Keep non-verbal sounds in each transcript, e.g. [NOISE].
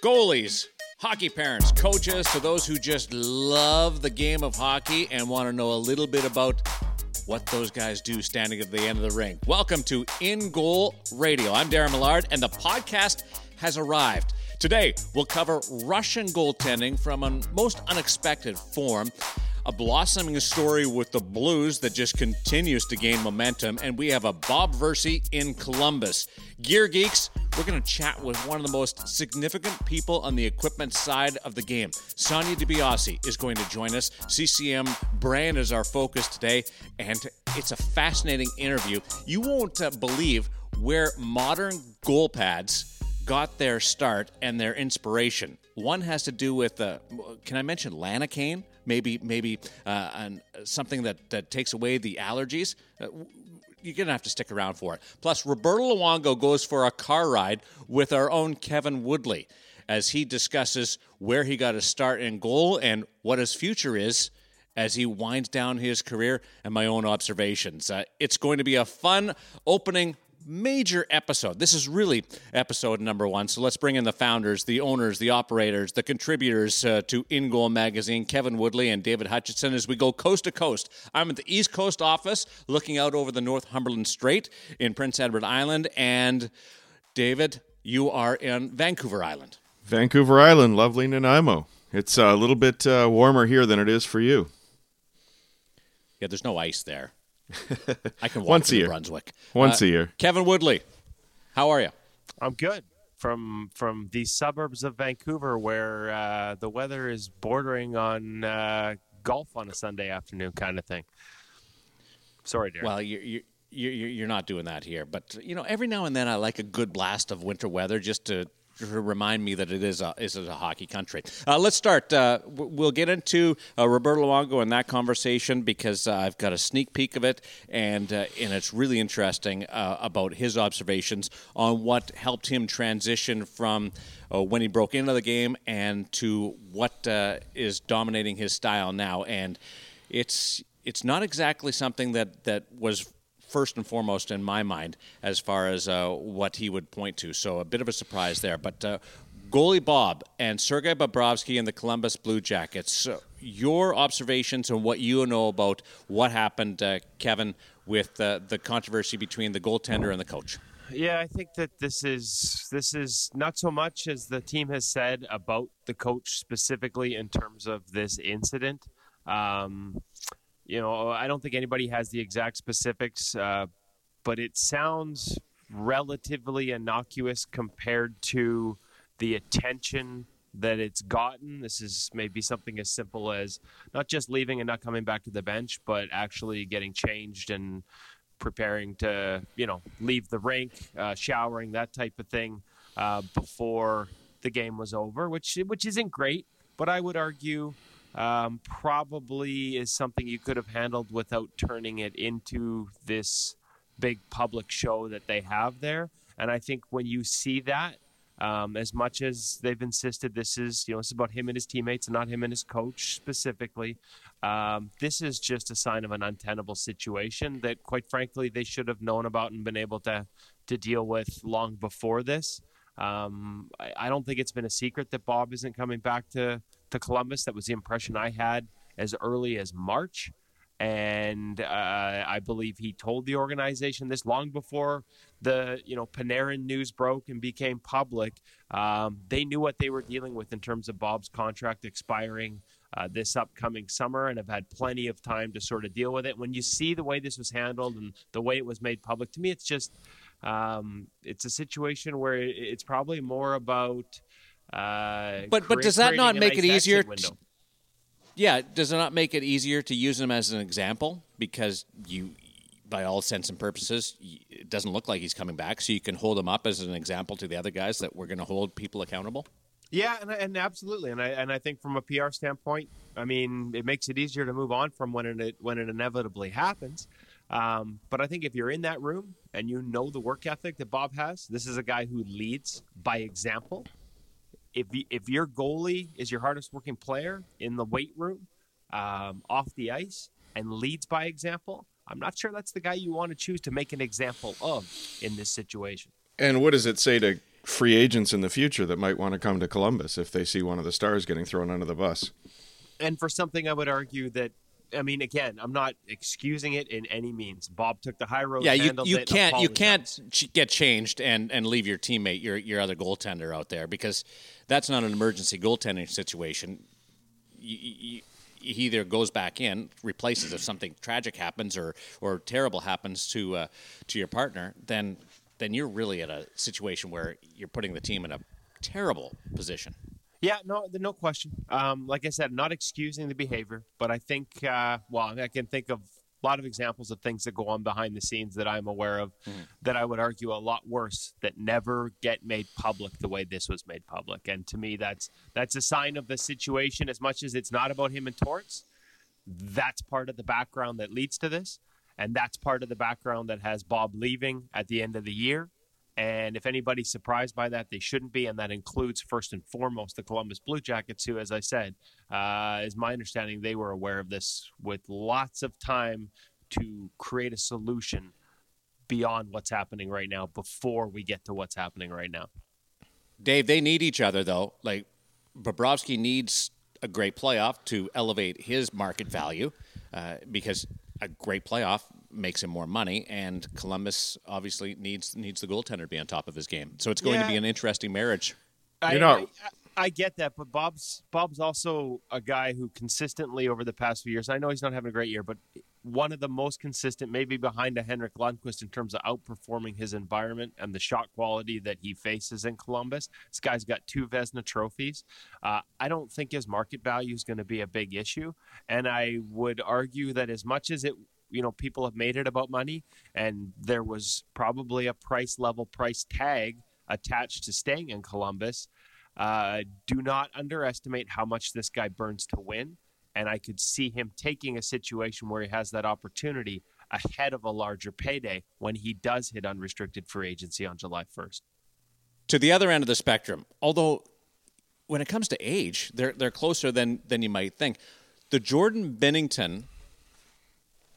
Goalies, hockey parents, coaches, to those who just love the game of hockey and want to know a little bit about what those guys do standing at the end of the ring. Welcome to In Goal Radio. I'm Darren Millard, and the podcast has arrived. Today, we'll cover Russian goaltending from a most unexpected form a blossoming story with the Blues that just continues to gain momentum, and we have a Bob Versio in Columbus. Gear Geeks, we're going to chat with one of the most significant people on the equipment side of the game. Sonia DiBiase is going to join us. CCM brand is our focus today, and it's a fascinating interview. You won't uh, believe where modern goal pads got their start and their inspiration. One has to do with, uh, can I mention Lanacane? maybe maybe uh, an, something that, that takes away the allergies. Uh, you're going to have to stick around for it. Plus, Roberto Luongo goes for a car ride with our own Kevin Woodley as he discusses where he got his start in goal and what his future is as he winds down his career and my own observations. Uh, it's going to be a fun opening major episode. This is really episode number one. So let's bring in the founders, the owners, the operators, the contributors uh, to In Goal Magazine, Kevin Woodley and David Hutchinson, as we go coast to coast. I'm at the East Coast office looking out over the Northumberland Strait in Prince Edward Island. And David, you are in Vancouver Island. Vancouver Island, lovely Nanaimo. It's a little bit uh, warmer here than it is for you. Yeah, there's no ice there. [LAUGHS] I can walk Once to a year. Brunswick. Once Uh, a year. Kevin Woodley, how are you? I'm good from from the suburbs of Vancouver, where uh, the weather is bordering on uh, golf on a Sunday afternoon kind of thing. Sorry, dear. Well, you you you you're not doing that here, but you know, every now and then I like a good blast of winter weather just to. To remind me that it is a is a hockey country. Uh, let's start. Uh, we'll get into uh, Roberto Luongo and that conversation because uh, I've got a sneak peek of it, and uh, and it's really interesting uh, about his observations on what helped him transition from when he broke into the game and to what is dominating his style now. And it's it's not exactly something that that was first and foremost in my mind as far as uh, what he would point to. So a bit of a surprise there. But uh, goalie Bob and Sergei Bobrovsky and the Columbus Blue Jackets. Uh, your observations and what you know about what happened, uh, Kevin, with uh, the controversy between the goaltender and the coach. Yeah, I think that this is this is not so much as the team has said about the coach specifically in terms of this incident. Um, you know, I don't think anybody has the exact specifics, uh, but it sounds relatively innocuous compared to the attention that it's gotten. This is maybe something as simple as not just leaving and not coming back to the bench, but actually getting changed and preparing to, you know, leave the rink, uh, showering, that type of thing uh, before the game was over, which which isn't great. But I would argue um, probably is something you could have handled without turning it into this big public show that they have there. And I think when you see that, um, as much as they've insisted this is, you know, is about him and his teammates and not him and his coach specifically, um, this is just a sign of an untenable situation that, quite frankly, they should have known about and been able to to deal with long before this. Um, I, I don't think it's been a secret that Bob isn't coming back to to Columbus. That was the impression I had as early as March. And uh, I believe he told the organization this long before the you know Panarin news broke and became public. Um, they knew what they were dealing with in terms of Bob's contract expiring uh, this upcoming summer, and have had plenty of time to sort of deal with it. When you see the way this was handled and the way it was made public, to me, it's just um, it's a situation where it's probably more about. Uh, But but does that not make nice it easier? exit. To, yeah, does it not make it easier to use him as an example because you, by all sense and purposes, it doesn't look like he's coming back, so you can hold him up as an example to the other guys that we're going to hold people accountable. Yeah, and, and absolutely, and I and I think from a PR standpoint, I mean, it makes it easier to move on from when it when it inevitably happens. Um, but I think if you're in that room and you know the work ethic that Bob has, this is a guy who leads by example. If you, if your goalie is your hardest working player in the weight room, um, off the ice, and leads by example, I'm not sure that's the guy you want to choose to make an example of in this situation. And what does it say to free agents in the future that might want to come to Columbus if they see one of the stars getting thrown under the bus. And for something I would argue that I mean, again, I'm not excusing it in any means. Bob took the high road. Yeah, you, you can't you can't get changed and, and leave your teammate, your your other goaltender out there because that's not an emergency goaltending situation. You, you, he either goes back in, replaces if something tragic happens or or terrible happens to uh, to your partner, then then you're really at a situation where you're putting the team in a terrible position. Yeah, no, no question. Um, like I said, not excusing the behavior, but I think, uh, well, I can think of a lot of examples of things that go on behind the scenes that I'm aware of mm. that I would argue a lot worse that never get made public the way this was made public. And to me, that's that's a sign of the situation. As much as it's not about him and Torts, that's part of the background that leads to this, and that's part of the background that has Bob leaving at the end of the year and if anybody's surprised by that, they shouldn't be. And that includes, first and foremost, the Columbus Blue Jackets, who, as I said, uh, is my understanding they were aware of this with lots of time to create a solution beyond what's happening right now before we get to what's happening right now. Dave, they need each other, though. Like, Bobrovsky needs a great playoff to elevate his market value uh, because a great playoff makes him more money, and Columbus obviously needs needs the goaltender to be on top of his game. So it's going yeah. to be an interesting marriage. I, you know, I, I, get that, but Bob's Bob's also a guy who consistently over the past few years. I know he's not having a great year, but one of the most consistent, maybe behind a Henrik Lundqvist in terms of outperforming his environment and the shot quality that he faces in Columbus. This guy's got two Vezina trophies. Uh, I don't think his market value is going to be a big issue, and I would argue that as much as it you know people have made it about money and there was probably a price level price tag attached to staying in columbus uh, do not underestimate how much this guy burns to win and i could see him taking a situation where he has that opportunity ahead of a larger payday when he does hit unrestricted free agency on july 1st to the other end of the spectrum although when it comes to age they're, they're closer than, than you might think the jordan Binnington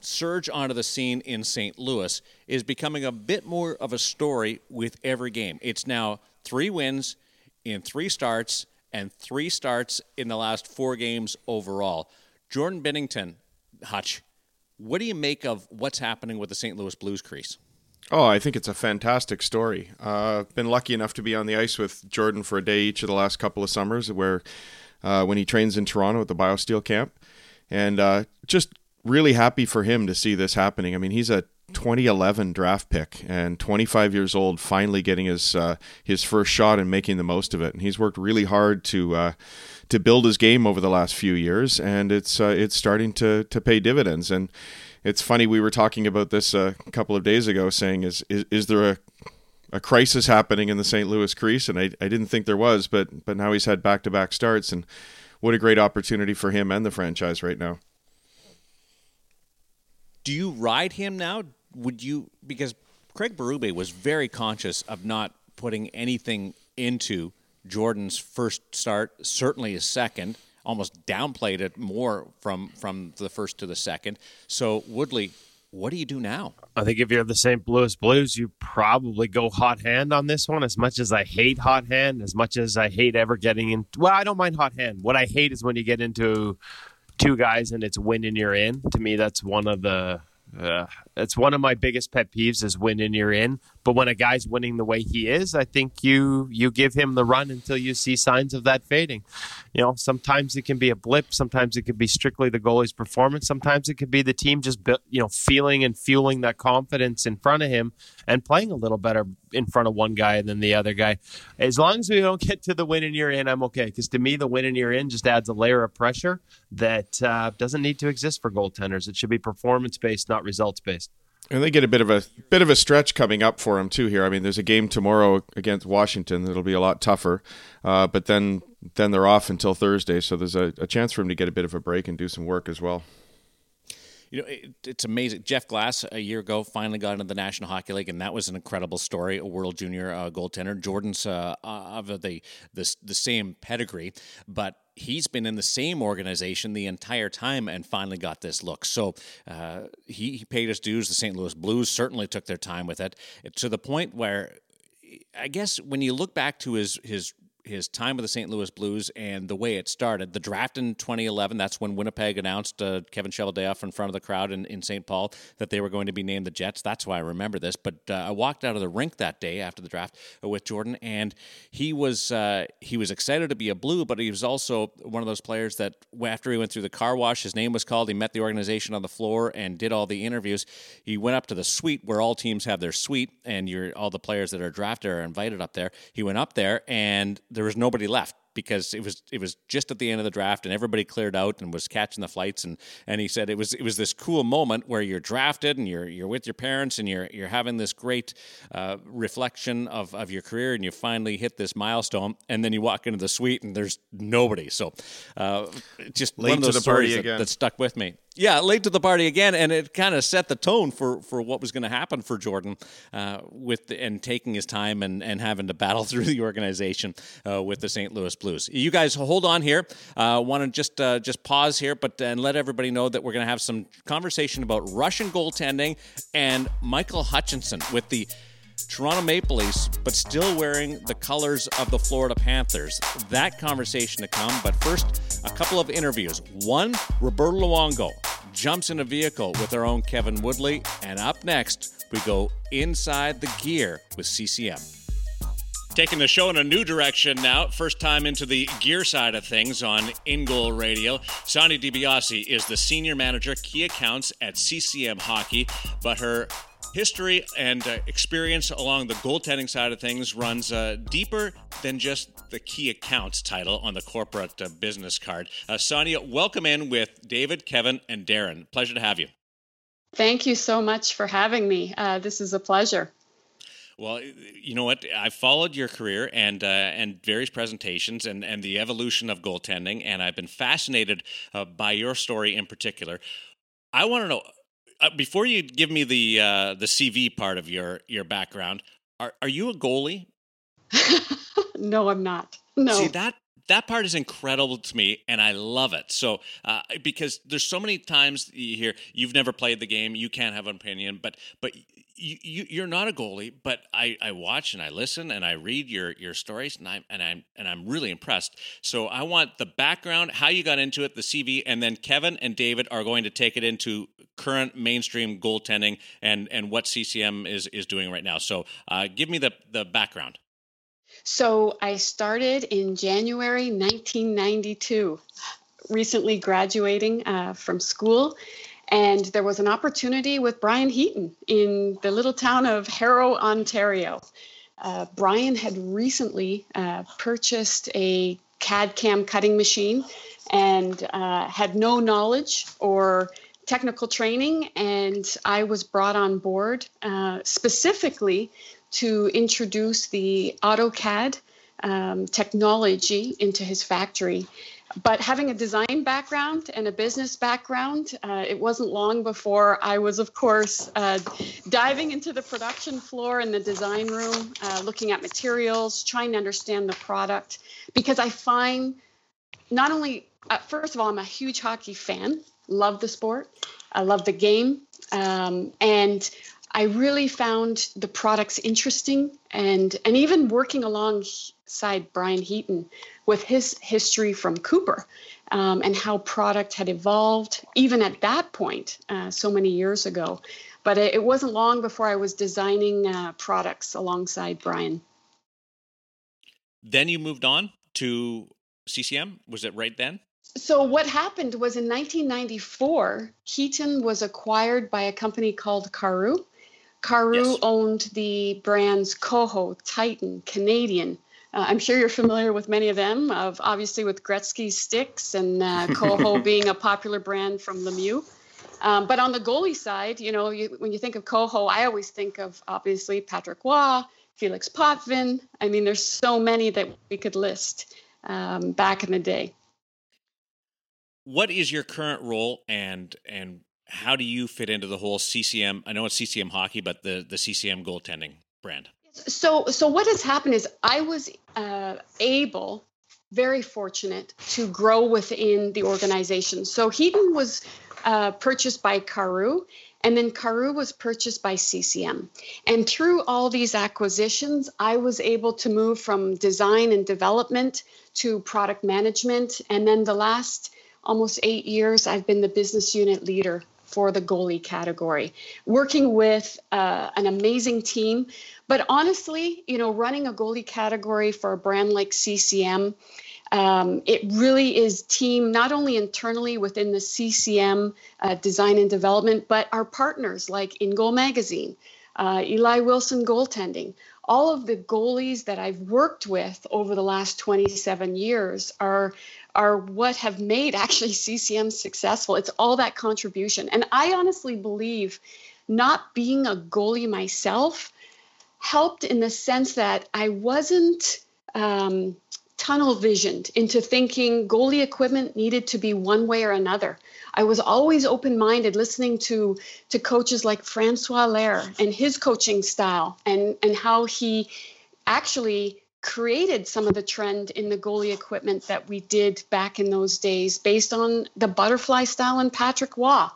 surge onto the scene in St. Louis is becoming a bit more of a story with every game. It's now three wins in three starts and three starts in the last four games overall. Jordan Binnington, Hutch, what do you make of what's happening with the St. Louis Blues crease? Oh, I think it's a fantastic story. Uh, I've been lucky enough to be on the ice with Jordan for a day each of the last couple of summers, where uh, when he trains in Toronto at the BioSteel camp, and uh, just really happy for him to see this happening. I mean, he's a 2011 draft pick and 25 years old, finally getting his uh, his first shot and making the most of it. And he's worked really hard to uh, to build his game over the last few years, and it's uh, it's starting to to pay dividends. And it's funny we were talking about this a couple of days ago, saying is is, is there a a crisis happening in the St. Louis crease, and I, I didn't think there was, but but now he's had back to back starts, and what a great opportunity for him and the franchise right now do you ride him now? Would you because Craig Berube was very conscious of not putting anything into Jordan's first start, certainly his second, almost downplayed it more from from the first to the second. So Woodley, what do you do now? I think if you're the St. Louis Blues, you probably go hot hand on this one. As much as I hate hot hand, as much as I hate ever getting in. Well, I don't mind hot hand. What I hate is when you get into two guys and it's winning you're in. To me, that's one of the uh, it's one of my biggest pet peeves is winning you're in. But when a guy's winning the way he is, I think you you give him the run until you see signs of that fading. You know, sometimes it can be a blip, sometimes it could be strictly the goalie's performance, sometimes it could be the team just you know feeling and fueling that confidence in front of him and playing a little better in front of one guy than the other guy. As long as we don't get to the win and you're in, I'm okay. Because to me, the win and you're in just adds a layer of pressure that uh, doesn't need to exist for goaltenders. It should be performance based, not results based. And they get a bit of a bit of a stretch coming up for them too. Here, I mean, there's a game tomorrow against Washington that'll be a lot tougher, uh, but then then they're off until Thursday, so there's a, a chance for him to get a bit of a break and do some work as well. You know, it, it's amazing. Jeff Glass a year ago finally got into the National Hockey League, and that was an incredible story. A World Junior uh, goaltender. Jordan's uh, of the, the the same pedigree, but he's been in the same organization the entire time and finally got this look. So uh, he, he paid his dues. The St. Louis Blues certainly took their time with it to the point where I guess when you look back to his his his time with the St. Louis Blues and the way it started. The draft in 2011, that's when Winnipeg announced uh, Kevin Cheveldayoff in front of the crowd in, in St. Paul that they were going to be named the Jets. That's why I remember this. But uh, I walked out of the rink that day after the draft with Jordan, and he was uh, he was excited to be a Blue, but he was also one of those players that after he went through the car wash, his name was called. He met the organization on the floor and did all the interviews. He went up to the suite where all teams have their suite, and you're all the players that are drafted are invited up there. He went up there, and there was nobody left because it was it was just at the end of the draft and everybody cleared out and was catching the flights and and he said it was it was this cool moment where you're drafted and you're you're with your parents and you're you're having this great uh, reflection of, of your career and you finally hit this milestone and then you walk into the suite and there's nobody so uh, just Late one of to the party stories that, again. that stuck with me yeah, late to the party again, and it kind of set the tone for, for what was going to happen for Jordan uh, with the, and taking his time and, and having to battle [LAUGHS] through the organization uh, with the St. Louis Blues. You guys hold on here. Uh, Want to just uh, just pause here, but and let everybody know that we're going to have some conversation about Russian goaltending and Michael Hutchinson with the. Toronto Maple Leafs, but still wearing the colors of the Florida Panthers. That conversation to come, but first, a couple of interviews. One, Roberto Luongo jumps in a vehicle with our own Kevin Woodley, and up next, we go inside the gear with CCM. Taking the show in a new direction now. First time into the gear side of things on In Goal Radio. Sonia DiBiase is the senior manager, key accounts at CCM Hockey, but her history and uh, experience along the goaltending side of things runs uh, deeper than just the key accounts title on the corporate uh, business card. Uh, Sonia, welcome in with David, Kevin, and Darren. Pleasure to have you. Thank you so much for having me. Uh, this is a pleasure. Well, you know what? I followed your career and uh, and various presentations and, and the evolution of goaltending, and I've been fascinated uh, by your story in particular. I want to know uh, before you give me the uh, the CV part of your your background. Are are you a goalie? [LAUGHS] no, I'm not. No. See that that part is incredible to me and i love it so uh, because there's so many times you hear you've never played the game you can't have an opinion but but you, you you're not a goalie but i i watch and i listen and i read your your stories and i'm and i'm and i'm really impressed. So i want the background how you got into it the cv and then kevin and david are going to take it into current mainstream goaltending and and what ccm is is doing right now. So uh, give me the the background. So I started in January 1992, recently graduating uh, from school. And there was an opportunity with Brian Heaton in the little town of Harrow, Ontario. Uh, Brian had recently uh, purchased a CAD CAM cutting machine and uh, had no knowledge or technical training. And I was brought on board uh, specifically to introduce the AutoCAD um, technology into his factory. But having a design background and a business background, uh, it wasn't long before I was, of course, uh, diving into the production floor in the design room, uh, looking at materials, trying to understand the product. Because I find not only, uh, first of all, I'm a huge hockey fan, love the sport, I love the game. Um, and I really found the products interesting and and even working alongside Brian Heaton with his history from Cooper um, and how product had evolved even at that point uh, so many years ago. But it, it, wasn't long before I was designing uh, products alongside Brian. Then you moved on to CCM. Was it right then? So what happened was in 1994, Heaton was acquired by a company called Karhu Karhu yes. owned the brands Koho, Titan, Canadian. Uh, I'm sure you're familiar with many of them, of obviously with Gretzky sticks and uh, [LAUGHS] Koho being a popular brand from Lemieux. Um, but on the goalie side, you know, you, when you think of Koho, I always think of obviously Patrick Roy, Felix Potvin. I mean, there's so many that we could list um, back in the day. What is your current role and and how do you fit into the whole CCM? I know it's CCM hockey, but the the CCM goaltending brand. So so what has happened is I was uh, able, very fortunate to grow within the organization. So Heaton was uh, purchased by Karhu, and then Karhu was purchased by CCM. And through all these acquisitions, I was able to move from design and development to product management. And then the last almost eight years, I've been the business unit leader for the goalie category, working with uh, an amazing team. But honestly, you know, running a goalie category for a brand like CCM, um, it really is team not only internally within the CCM uh, design and development, but our partners like In Goal Magazine, uh, Eli Wilson Goaltending. All of the goalies that I've worked with over the last 27 years are are what have made actually CCM successful. It's all that contribution. And I honestly believe not being a goalie myself helped in the sense that I wasn't um, tunnel visioned into thinking goalie equipment needed to be one way or another. I was always open minded, listening to to coaches like Francois Allaire and his coaching style and and how he actually created some of the trend in the goalie equipment that we did back in those days based on the butterfly style and Patrick Roy.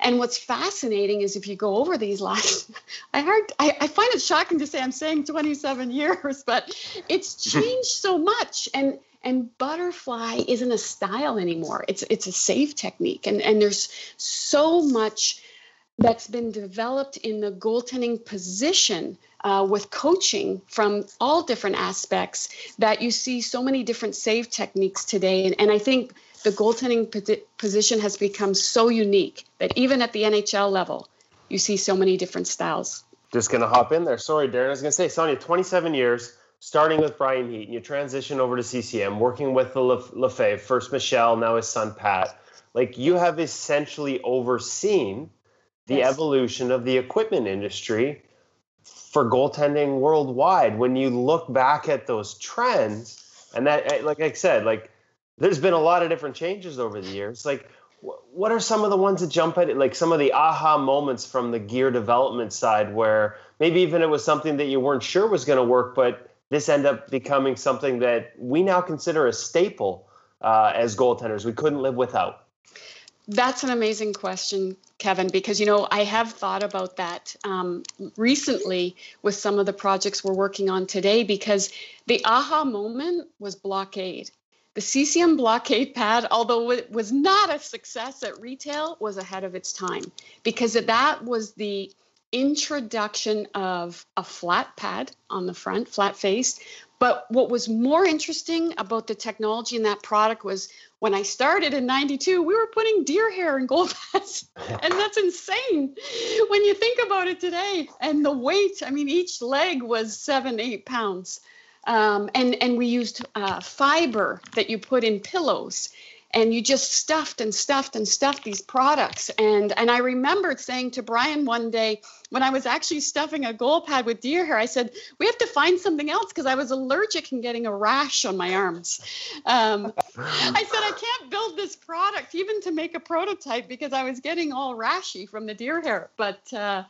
And what's fascinating is if you go over these last, [LAUGHS] I heard, I, I find it shocking to say I'm saying 27 years, but it's [LAUGHS] changed so much. And and butterfly isn't a style anymore. It's it's a save technique, and and there's so much that's been developed in the goaltending position uh, with coaching from all different aspects that you see so many different save techniques today. And, and I think the goaltending position has become so unique that even at the NHL level, you see so many different styles. Just gonna hop in there. Sorry, Darren. I was gonna say, Sonia, 27 years, starting with Brian Heaton, you transition over to CCM, working with the Lefebvre, first Michel, now his son Pat. Like you have essentially overseen the yes. evolution of the equipment industry for goaltending worldwide. When you look back at those trends, and that, like I said, like there's been a lot of different changes over the years. Like, what are some of the ones that jump at it? Like some of the aha moments from the gear development side, where maybe even it was something that you weren't sure was going to work, but this ended up becoming something that we now consider a staple uh, as goaltenders. We couldn't live without. That's an amazing question, Kevin, because you know I have thought about that um, recently with some of the projects we're working on today. Because the aha moment was blockade the CCM blockade pad, although it was not a success at retail, was ahead of its time because that was the introduction of a flat pad on the front, flat face. But what was more interesting about the technology in that product was when I started in 92, we were putting deer hair in goal pads. [LAUGHS] and [LAUGHS] that's insane when you think about it today. And the weight, I mean, each leg was seven, eight pounds. Um, and and we used uh, fiber that you put in pillows and you just stuffed and stuffed and stuffed these products and and i remembered saying to brian one day when i was actually stuffing a goal pad with deer hair i said we have to find something else because i was allergic and getting a rash on my arms. Um, i said i can't build this product even to make a prototype because i was getting all rashy from the deer hair. But uh,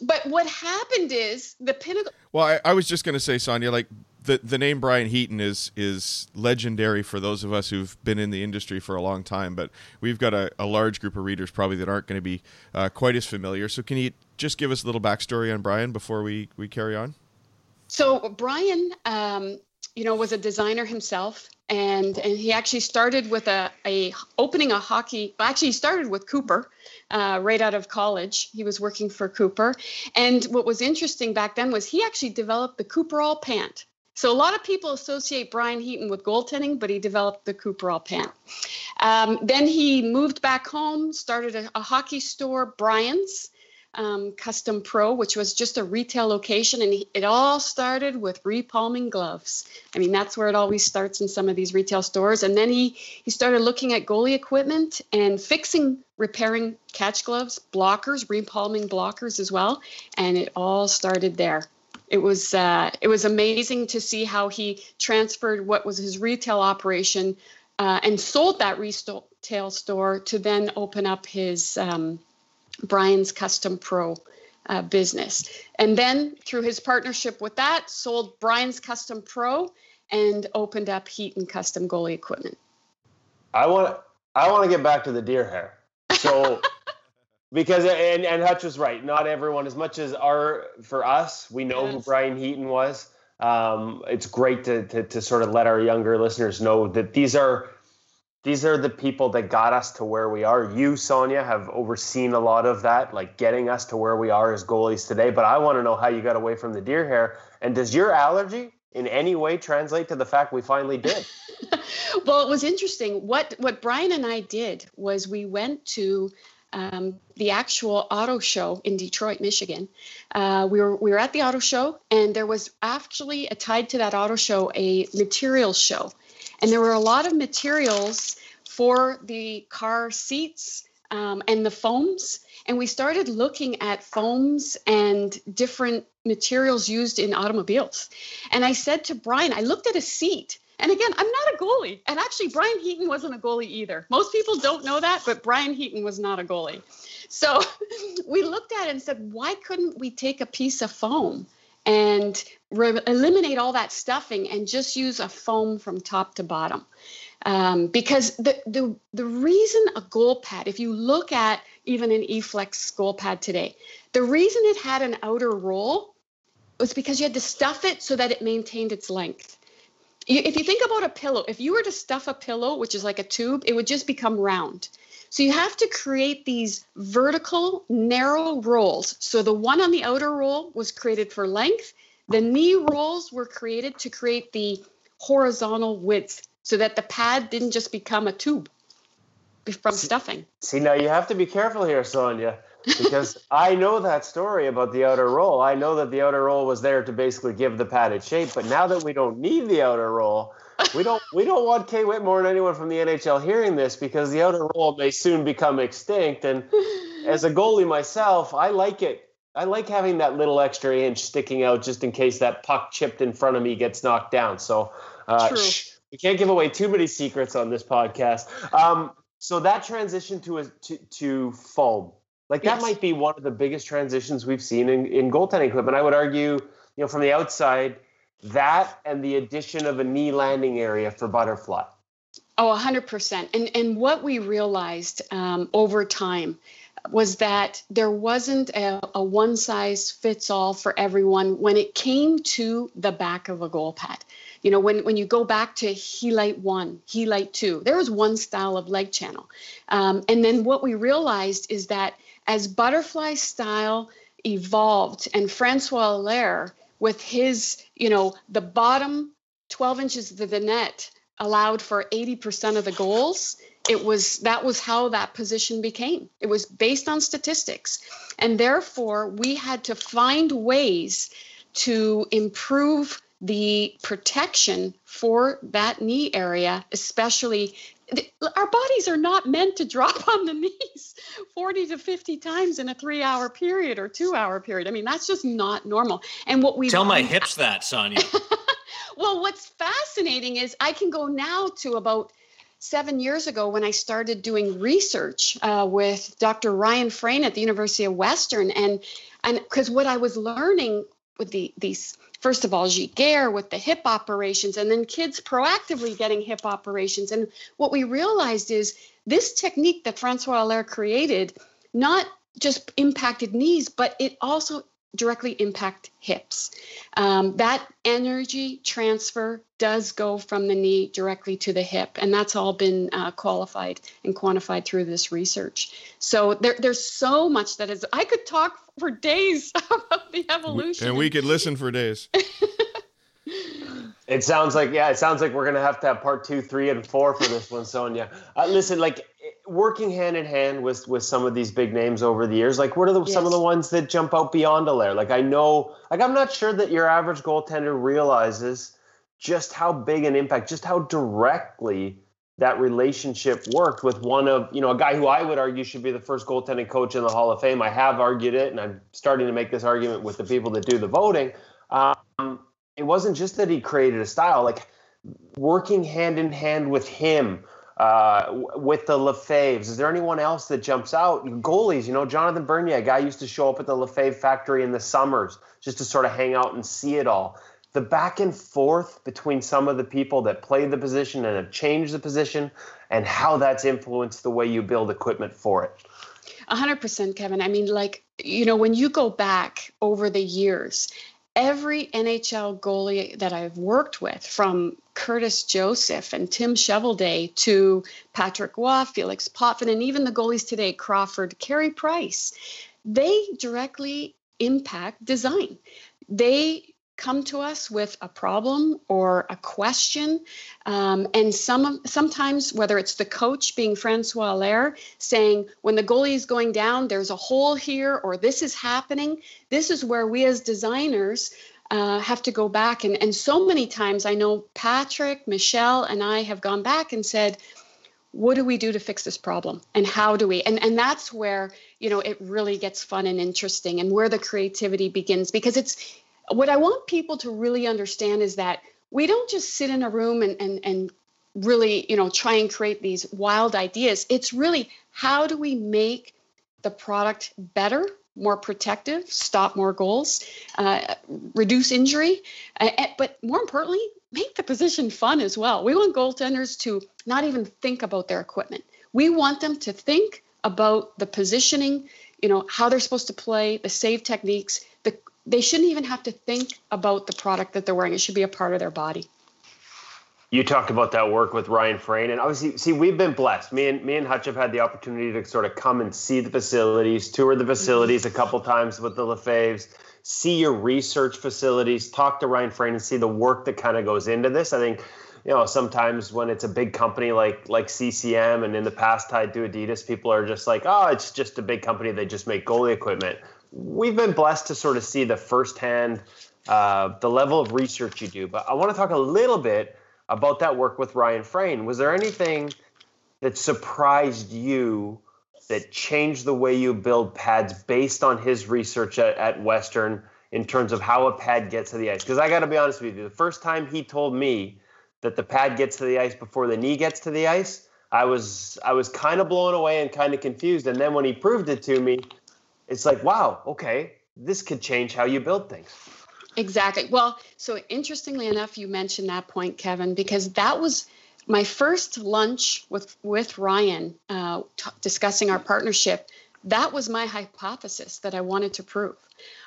but what happened is the pinnacle well i, I was just going to say sonia like the the name Brian Heaton is is legendary for those of us who've been in the industry for a long time, but we've got a, a large group of readers probably that aren't going to be uh, quite as familiar. So can you just give us a little backstory on Brian before we we carry on? So Brian, um, you know, was a designer himself, and and he actually started with a a opening a hockey. Actually, he started with Cooper. Uh, right out of college. He was working for Cooper. And what was interesting back then was he actually developed the Cooper Cooperall pant. So a lot of people associate Brian Heaton with goaltending, but he developed the Cooperall pant. Um, then he moved back home, started a, a hockey store, Brian's um, Custom Pro, which was just a retail location, and he, it all started with repalming gloves. I mean, that's where it always starts in some of these retail stores. And then he he started looking at goalie equipment and fixing, repairing catch gloves, blockers, repalming blockers as well, and it all started there it was uh, it was amazing to see how he transferred what was his retail operation uh, and sold that retail store to then open up his um, Brian's Custom Pro uh, business. And then through his partnership with that, sold Brian's Custom Pro and opened up Heat and Custom Goalie Equipment. I want I want to get back to the deer hair. So [LAUGHS] because and and Hutch was right. Not everyone, as much as our for us, we know yes. who Brian Heaton was. Um, it's great to, to to sort of let our younger listeners know that these are these are the people that got us to where we are. You, Sonia, have overseen a lot of that, like getting us to where we are as goalies today. But I want to know how you got away from the deer hair. And does your allergy in any way translate to the fact we finally did? [LAUGHS] well, it was interesting. What what Brian and I did was we went to um, the actual auto show in Detroit, Michigan. Uh, we were we were at the auto show, and there was actually a, tied to that auto show a materials show and there were a lot of materials for the car seats um, and the foams. And we started looking at foams and different materials used in automobiles. And I said to Brian, I looked at a seat. And again, I'm not a goalie. And actually, Brian Heaton wasn't a goalie either. Most people don't know that, but Brian Heaton was not a goalie. So [LAUGHS] we looked at it and said, why couldn't we take a piece of foam and re- eliminate all that stuffing and just use a foam from top to bottom. Um, because the, the the reason a goal pad, if you look at even an eFlex goal pad today, the reason it had an outer roll was because you had to stuff it so that it maintained its length. If you think about a pillow, if you were to stuff a pillow, which is like a tube, it would just become round. So you have to create these vertical, narrow rolls. So the one on the outer roll was created for length. The knee rolls were created to create the horizontal width so that the pad didn't just become a tube from stuffing. See, now you have to be careful here, Sonia, because I know that story about the outer roll. I know that the outer roll was there to basically give the padded shape, but now that we don't need the outer roll, we don't [LAUGHS] we don't want Kay Whitmore and anyone from the NHL hearing this because the outer roll may soon become extinct. And as a goalie myself, I like it. I like having that little extra inch sticking out just in case that puck chipped in front of me gets knocked down. So uh, shh, we can't give away too many secrets on this podcast. Um, so that transition to a to, to foam, like that yes. might be one of the biggest transitions we've seen in, in goaltending equipment. I would argue, you know, from the outside that and the addition of a knee landing area for butterfly. Oh, 100%. And, and what we realized um, over time was that there wasn't a, a, one size fits all for everyone when it came to the back of a goal pad. You know, when, when you go back to Helite 1, Helite 2, there was one style of leg channel. Um, and then what we realized is that as butterfly style evolved and Francois Allaire with his, you know, the bottom 12 inches of the net allowed for 80% of the goals it was that was how that position became. It was based on statistics. And therefore we had to find ways to improve the protection for that knee area especially our bodies are not meant to drop [LAUGHS] on the knees 40 to 50 times in a three hour period or two hour period. I mean, that's just not normal. And what we tell my hips that, Sonia. [LAUGHS] well, what's fascinating is I can go now to about seven years ago when I started doing research uh, with Dr. Ryan Frayne at the University of Western. And and because what I was learning with the these first of all Giguere with the hip operations and then kids proactively getting hip operations. And what we realized is this technique that Francois Allaire created not just impacted knees but it also directly impact hips. Um, that energy transfer does go from the knee directly to the hip, and that's all been uh, qualified and quantified through this research. So there, there's so much that is. I could talk for days [LAUGHS] about the evolution, and we could listen for days. [LAUGHS] It sounds like yeah, it sounds like we're gonna have to have part two, three, and four for this one, Sonia. Uh, listen, like working hand in hand with with some of these big names over the years, like what are the, yes. some of the ones that jump out beyond Allaire? Like I know, like I'm not sure that your average goaltender realizes just how big an impact, just how directly that relationship worked with one of you know a guy who I would argue should be the first goaltending coach in the Hall of Fame. I have argued it, and I'm starting to make this argument with the people that do the voting. Um, it wasn't just that he created a style, like working hand in hand with him uh, with the Lefebvres. Is there anyone else that jumps out? Goalies, you know, Jonathan Bernier, a guy used to show up at the Lefebvre factory in the summers just to sort of hang out and see it all. the back and forth between some of the people that play the position and have changed the position and how that's influenced the way you build equipment for it? 100% Kevin. I mean like you know when you go back over the years every NHL goalie that I've worked with, from Curtis Joseph and Tim Cheveldae to Patrick Roy, Felix Potvin, and even the goalies today, Crawford, Carey Price, they directly impact design. They come to us with a problem or a question. Um, and some sometimes, whether it's the coach being Francois Allaire saying, when the goalie is going down, there's a hole here or this is happening, this is where we as designers uh, have to go back. And, and so many times I know Patrick, Michel, and I have gone back and said, what do we do to fix this problem and how do we and and that's where you know it really gets fun and interesting and where the creativity begins because it's what I want people to really understand is that we don't just sit in a room and, and, and really, you know, try and create these wild ideas. It's really how do we make the product better, more protective, stop more goals, uh, reduce injury, uh, but more importantly, make the position fun as well. We want goaltenders to not even think about their equipment. We want them to think about the positioning, you know, how they're supposed to play, the save techniques, the they shouldn't even have to think about the product that they're wearing. It should be a part of their body. You talked about that work with Ryan Frayne, and obviously, see, we've been blessed. Me and me and Hutch have had the opportunity to sort of come and see the facilities, tour the facilities a couple times with the Lefebvres, see your research facilities, talk to Ryan Frayne, and see the work that kind of goes into this. I think, you know, sometimes when it's a big company like like CCM, and in the past tied to Adidas, people are just like, oh, it's just a big company. They just make goalie equipment we've been blessed to sort of see the firsthand uh, the level of research you do. But I want to talk a little bit about that work with Ryan Frayne. Was there anything that surprised you that changed the way you build pads based on his research at, at Western in terms of how a pad gets to the ice? Because I got to be honest with you, the first time he told me that the pad gets to the ice before the knee gets to the ice, I was I was kind of blown away and kind of confused. And then when he proved it to me, it's like, wow, okay, this could change how you build things. Exactly. Well, so interestingly enough, you mentioned that point, Kevin, because that was my first lunch with with Ryan uh, t- discussing our partnership. That was my hypothesis that I wanted to prove.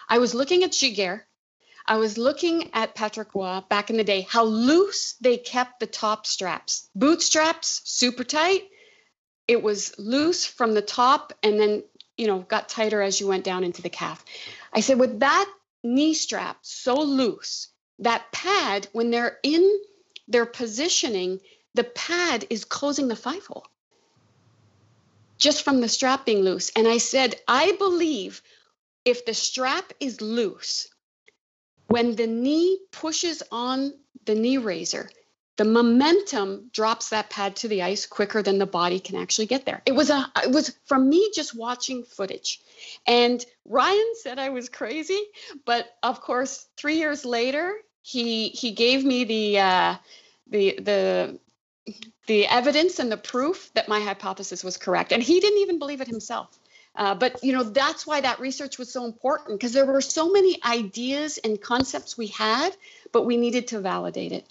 I was looking at Giguère. I was looking at Patrick Roy back in the day, how loose they kept the top straps. Boot straps, super tight. It was loose from the top and then you know, got tighter as you went down into the calf. I said, with that knee strap so loose, that pad, when they're in their positioning, the pad is closing the five hole just from the strap being loose. And I said, I believe if the strap is loose, when the knee pushes on the knee raiser, the momentum drops that pad to the ice quicker than the body can actually get there. It was a it was from me just watching footage. And Ryan said I was crazy, but of course 3 years later he he gave me the uh, the the the evidence and the proof that my hypothesis was correct and he didn't even believe it himself. Uh, but you know that's why that research was so important because there were so many ideas and concepts we had, but we needed to validate it.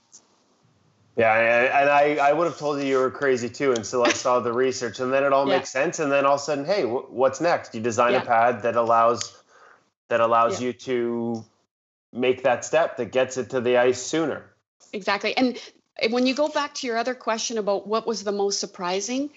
Yeah, and I, I would have told you you were crazy too until I saw the research, and then it all [LAUGHS] yeah. makes sense. And then all of a sudden, hey, w- what's next? You design yeah. a pad that allows that allows yeah. you to make that step that gets it to the ice sooner. Exactly, and when you go back to your other question about what was the most surprising,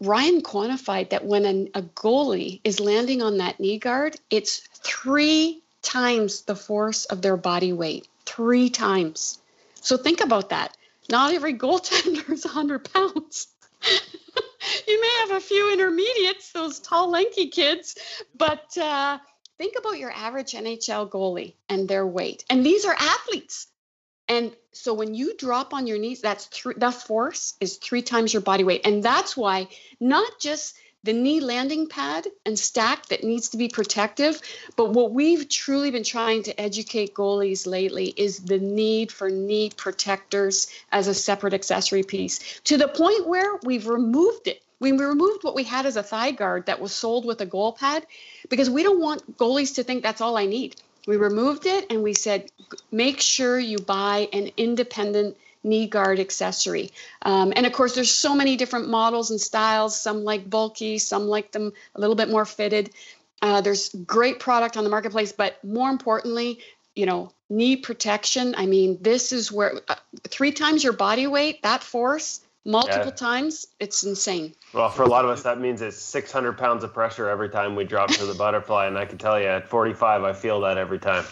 Ryan quantified that when a, a goalie is landing on that knee guard, it's three times the force of their body weight. Three times. So think about that not every goaltender is 100 [LAUGHS] pounds. [LAUGHS] you may have a few intermediates, those tall, lanky kids, but uh, think about your average NHL goalie and their weight. And these are athletes. And so when you drop on your knees, that's three, that force is three times your body weight. And that's why not just the knee landing pad and stack that needs to be protective. But what we've truly been trying to educate goalies lately is the need for knee protectors as a separate accessory piece to the point where we've removed it. We removed what we had as a thigh guard that was sold with a goal pad because we don't want goalies to think that's all I need. We removed it and we said, make sure you buy an independent knee guard accessory. Um, and of course, there's so many different models and styles. Some like bulky, some like them a little bit more fitted. Uh, there's great product on the marketplace, but more importantly, you know, knee protection. I mean, this is where uh, three times your body weight, that force, multiple yeah. times, it's insane. Well, for a lot of us, that means it's 600 pounds of pressure every time we drop to the butterfly. And I can tell you at 45, I feel that every time.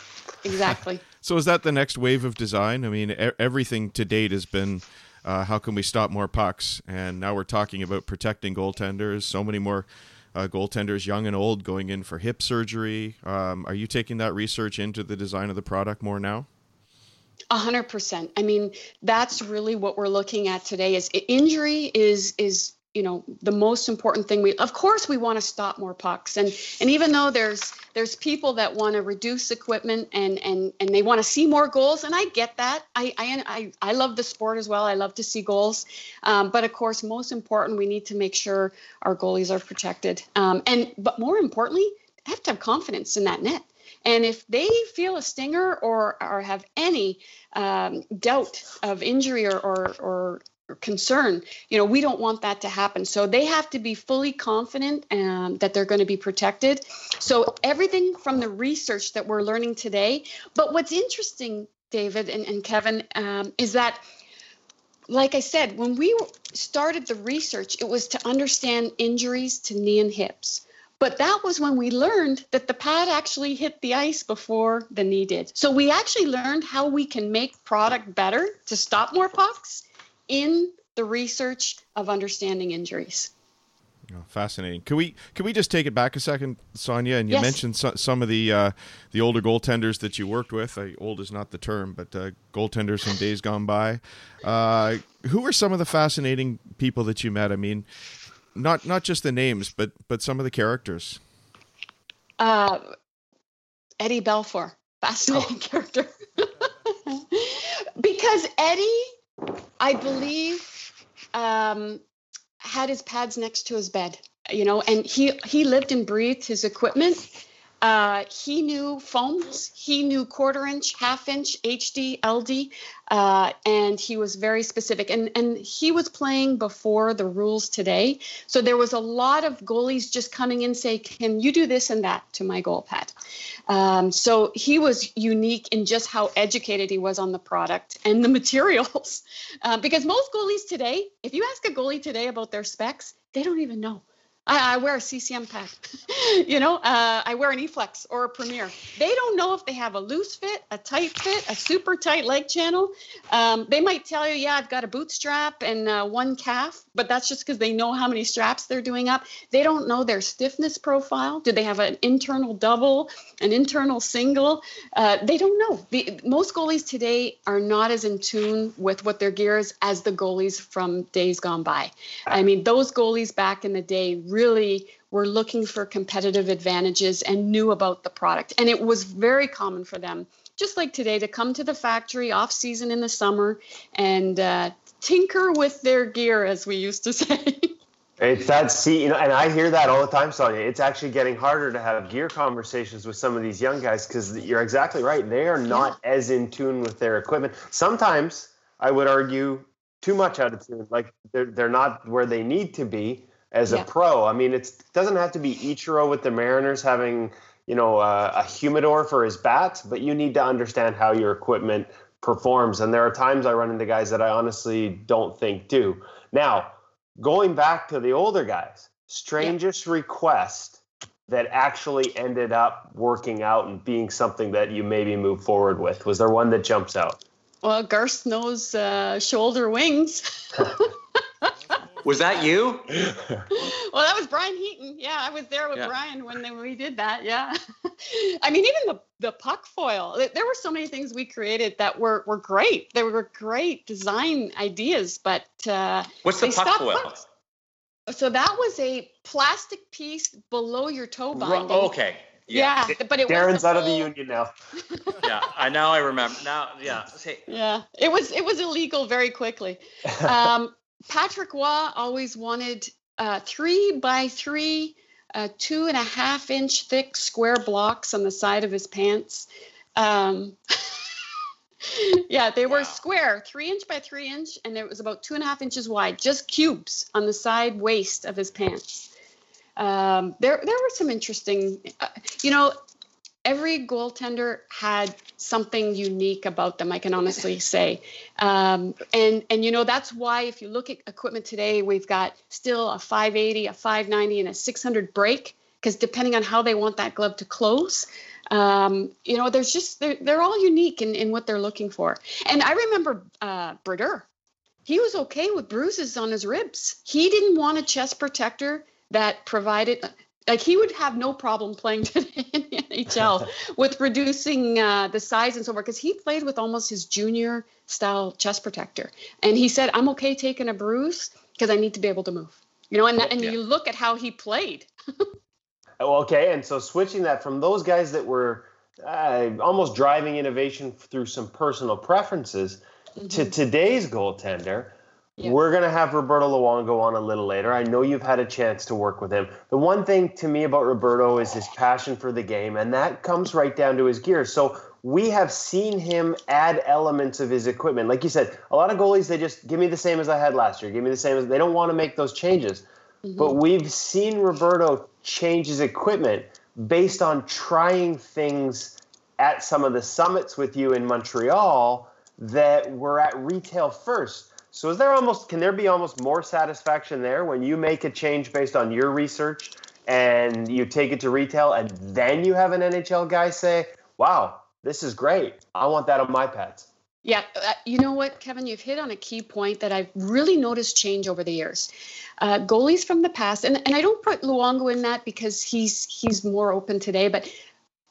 Exactly. So is that the next wave of design? I mean, e- everything to date has been uh, how can we stop more pucks? And now we're talking about protecting goaltenders. So many more uh, goaltenders, young and old, going in for hip surgery. Um, are you taking that research into the design of the product more now? A hundred percent. I mean, that's really what we're looking at today. Is injury is is you know the most important thing we of course we want to stop more pucks. And and even though there's there's people that want to reduce equipment and and and they want to see more goals and i get that. I i i, I love the sport as well. I love to see goals. Um, but of course most important we need to make sure our goalies are protected. Um, and but more importantly have to have confidence in that net. And if they feel a stinger or, or have any um, doubt of injury or, or, or concern. You know we don't want that to happen. So they have to be fully confident um, that they're going to be protected. So everything from the research that we're learning today but what's interesting david and, and kevin um, is that like i said when we started the research it was to understand injuries to knee and hips. But that was when we learned that the pad actually hit the ice before the knee did. So we actually learned how we can make product better to stop more pucks in the research of understanding injuries. Oh, fascinating. Can we can we just take it back a second, Sonia? And you yes. mentioned so, some of the uh, the older goaltenders that you worked with. Uh, old is not the term, but uh, goaltenders from days gone by. Uh, who were some of the fascinating people that you met? I mean, not not just the names, but but some of the characters. Uh, Eddie Belfour, fascinating oh. character. [LAUGHS] because Eddie I believe um, had his pads next to his bed, you know, and he he lived and breathed his equipment. Uh, he knew foams, he knew quarter inch, half inch, HD, LD, uh, and he was very specific. And and he was playing before the rules today, so there was a lot of goalies just coming in say, "Can you do this and that to my goal pad?" Um, so he was unique in just how educated he was on the product and the [LAUGHS] materials. Uh, because most goalies today, if you ask a goalie today about their specs, they don't even know. I, I wear a CCM pad. [LAUGHS] you know, uh, I wear an eFlex or a Premier. They don't know if they have a loose fit, a tight fit, a super tight leg channel. Um, they might tell you, yeah, I've got a bootstrap and uh, one calf, but that's just because they know how many straps they're doing up. They don't know their stiffness profile. Do they have an internal double, an internal single? Uh, they don't know. The, most goalies today are not as in tune with what their gear is as the goalies from days gone by. I mean, those goalies back in the day really really were looking for competitive advantages and knew about the product. And it was very common for them, just like today, to come to the factory off season in the summer and uh, tinker with their gear, as we used to [LAUGHS] say. It's that see, you know, and I hear that all the time, Sonia. It's actually getting harder to have gear conversations with some of these young guys because you're exactly right. They are not yeah. as in tune with their equipment. Sometimes I would argue too much out of tune. Like they're they're not where they need to be as yeah. a pro. I mean, it doesn't have to be Ichiro with the Mariners having you know uh, a humidor for his bats, but you need to understand how your equipment performs. And there are times I run into guys that I honestly don't think do. Now, going back to the older guys, strangest yeah. request that actually ended up working out and being something that you maybe move forward with? Was there one that jumps out? Well, Garth Snow's uh, shoulder wings. [LAUGHS] Was that you? [LAUGHS] well, that was Brian Heaton. Yeah, I was there with yeah. Brian when they, we did that. Yeah. [LAUGHS] I mean, even the the puck foil. There were so many things we created that were were great. They were great design ideas, but uh, what's the puck foil? Pucks. So that was a plastic piece below your toe binding. okay. Yeah, yeah but it Darren's out of the union now. [LAUGHS] yeah, I now I remember. Now, yeah. Yeah, it was it was illegal very quickly. Um, Patrick Roy always wanted uh, three by three uh, two and a half inch thick square blocks on the side of his pants. Um, [LAUGHS] yeah, they were Wow. square, three inch by three inch, and it was about two and a half inches wide, just cubes on the side waist of his pants. Um, there, there were some interesting, uh, you know, every goaltender had something unique about them. I can honestly say, um, and and you know that's why if you look at equipment today, we've got still a 580, a 590, and a 600 break because depending on how they want that glove to close, um, you know, there's just they're, they're all unique in, in what they're looking for. And I remember uh, he was okay with bruises on his ribs. He didn't want a chest protector that provided like he would have no problem playing [LAUGHS] today in NHL with reducing uh, the size and so forth because he played with almost his junior style chest protector. And he said i'm okay taking a bruise because i need to be able to move. You know and, that, and Yeah. you look at how he played. [LAUGHS] Oh, Okay, and so switching that from those guys that were uh, almost driving innovation through some personal preferences to today's goaltender, Yeah. we're going to have Roberto Luongo on a little later. I know you've had a chance to work with him. The one thing to me about Roberto is his passion for the game, and that comes right down to his gear. So we have seen him add elements of his equipment. Like you said, a lot of goalies, they just give me the same as I had last year, give me the same as they don't want to make those changes. Mm-hmm. But we've seen Roberto change his equipment based on trying things at some of the summits with you in Montreal that were at retail first. So is there almost can there be almost more satisfaction there when you make a change based on your research and you take it to retail and then you have an NHL guy say, "Wow, this is great. I want that on my pads." Yeah, uh, you know what, Kevin, you've hit on a key point that I've really noticed change over the years. Uh, goalies from the past, and, and I don't put Luongo in that because he's he's more open today, but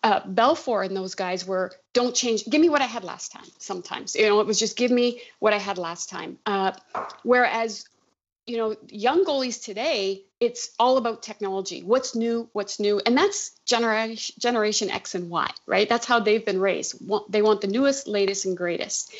uh, Belfour and those guys were don't change, give me what I had last time. Sometimes, you know, it was just give me what I had last time. Uh, whereas, you know, young goalies today, it's all about technology. What's new? What's new? And that's generation generation X and Y, right? That's how they've been raised. They want the newest, latest, and greatest.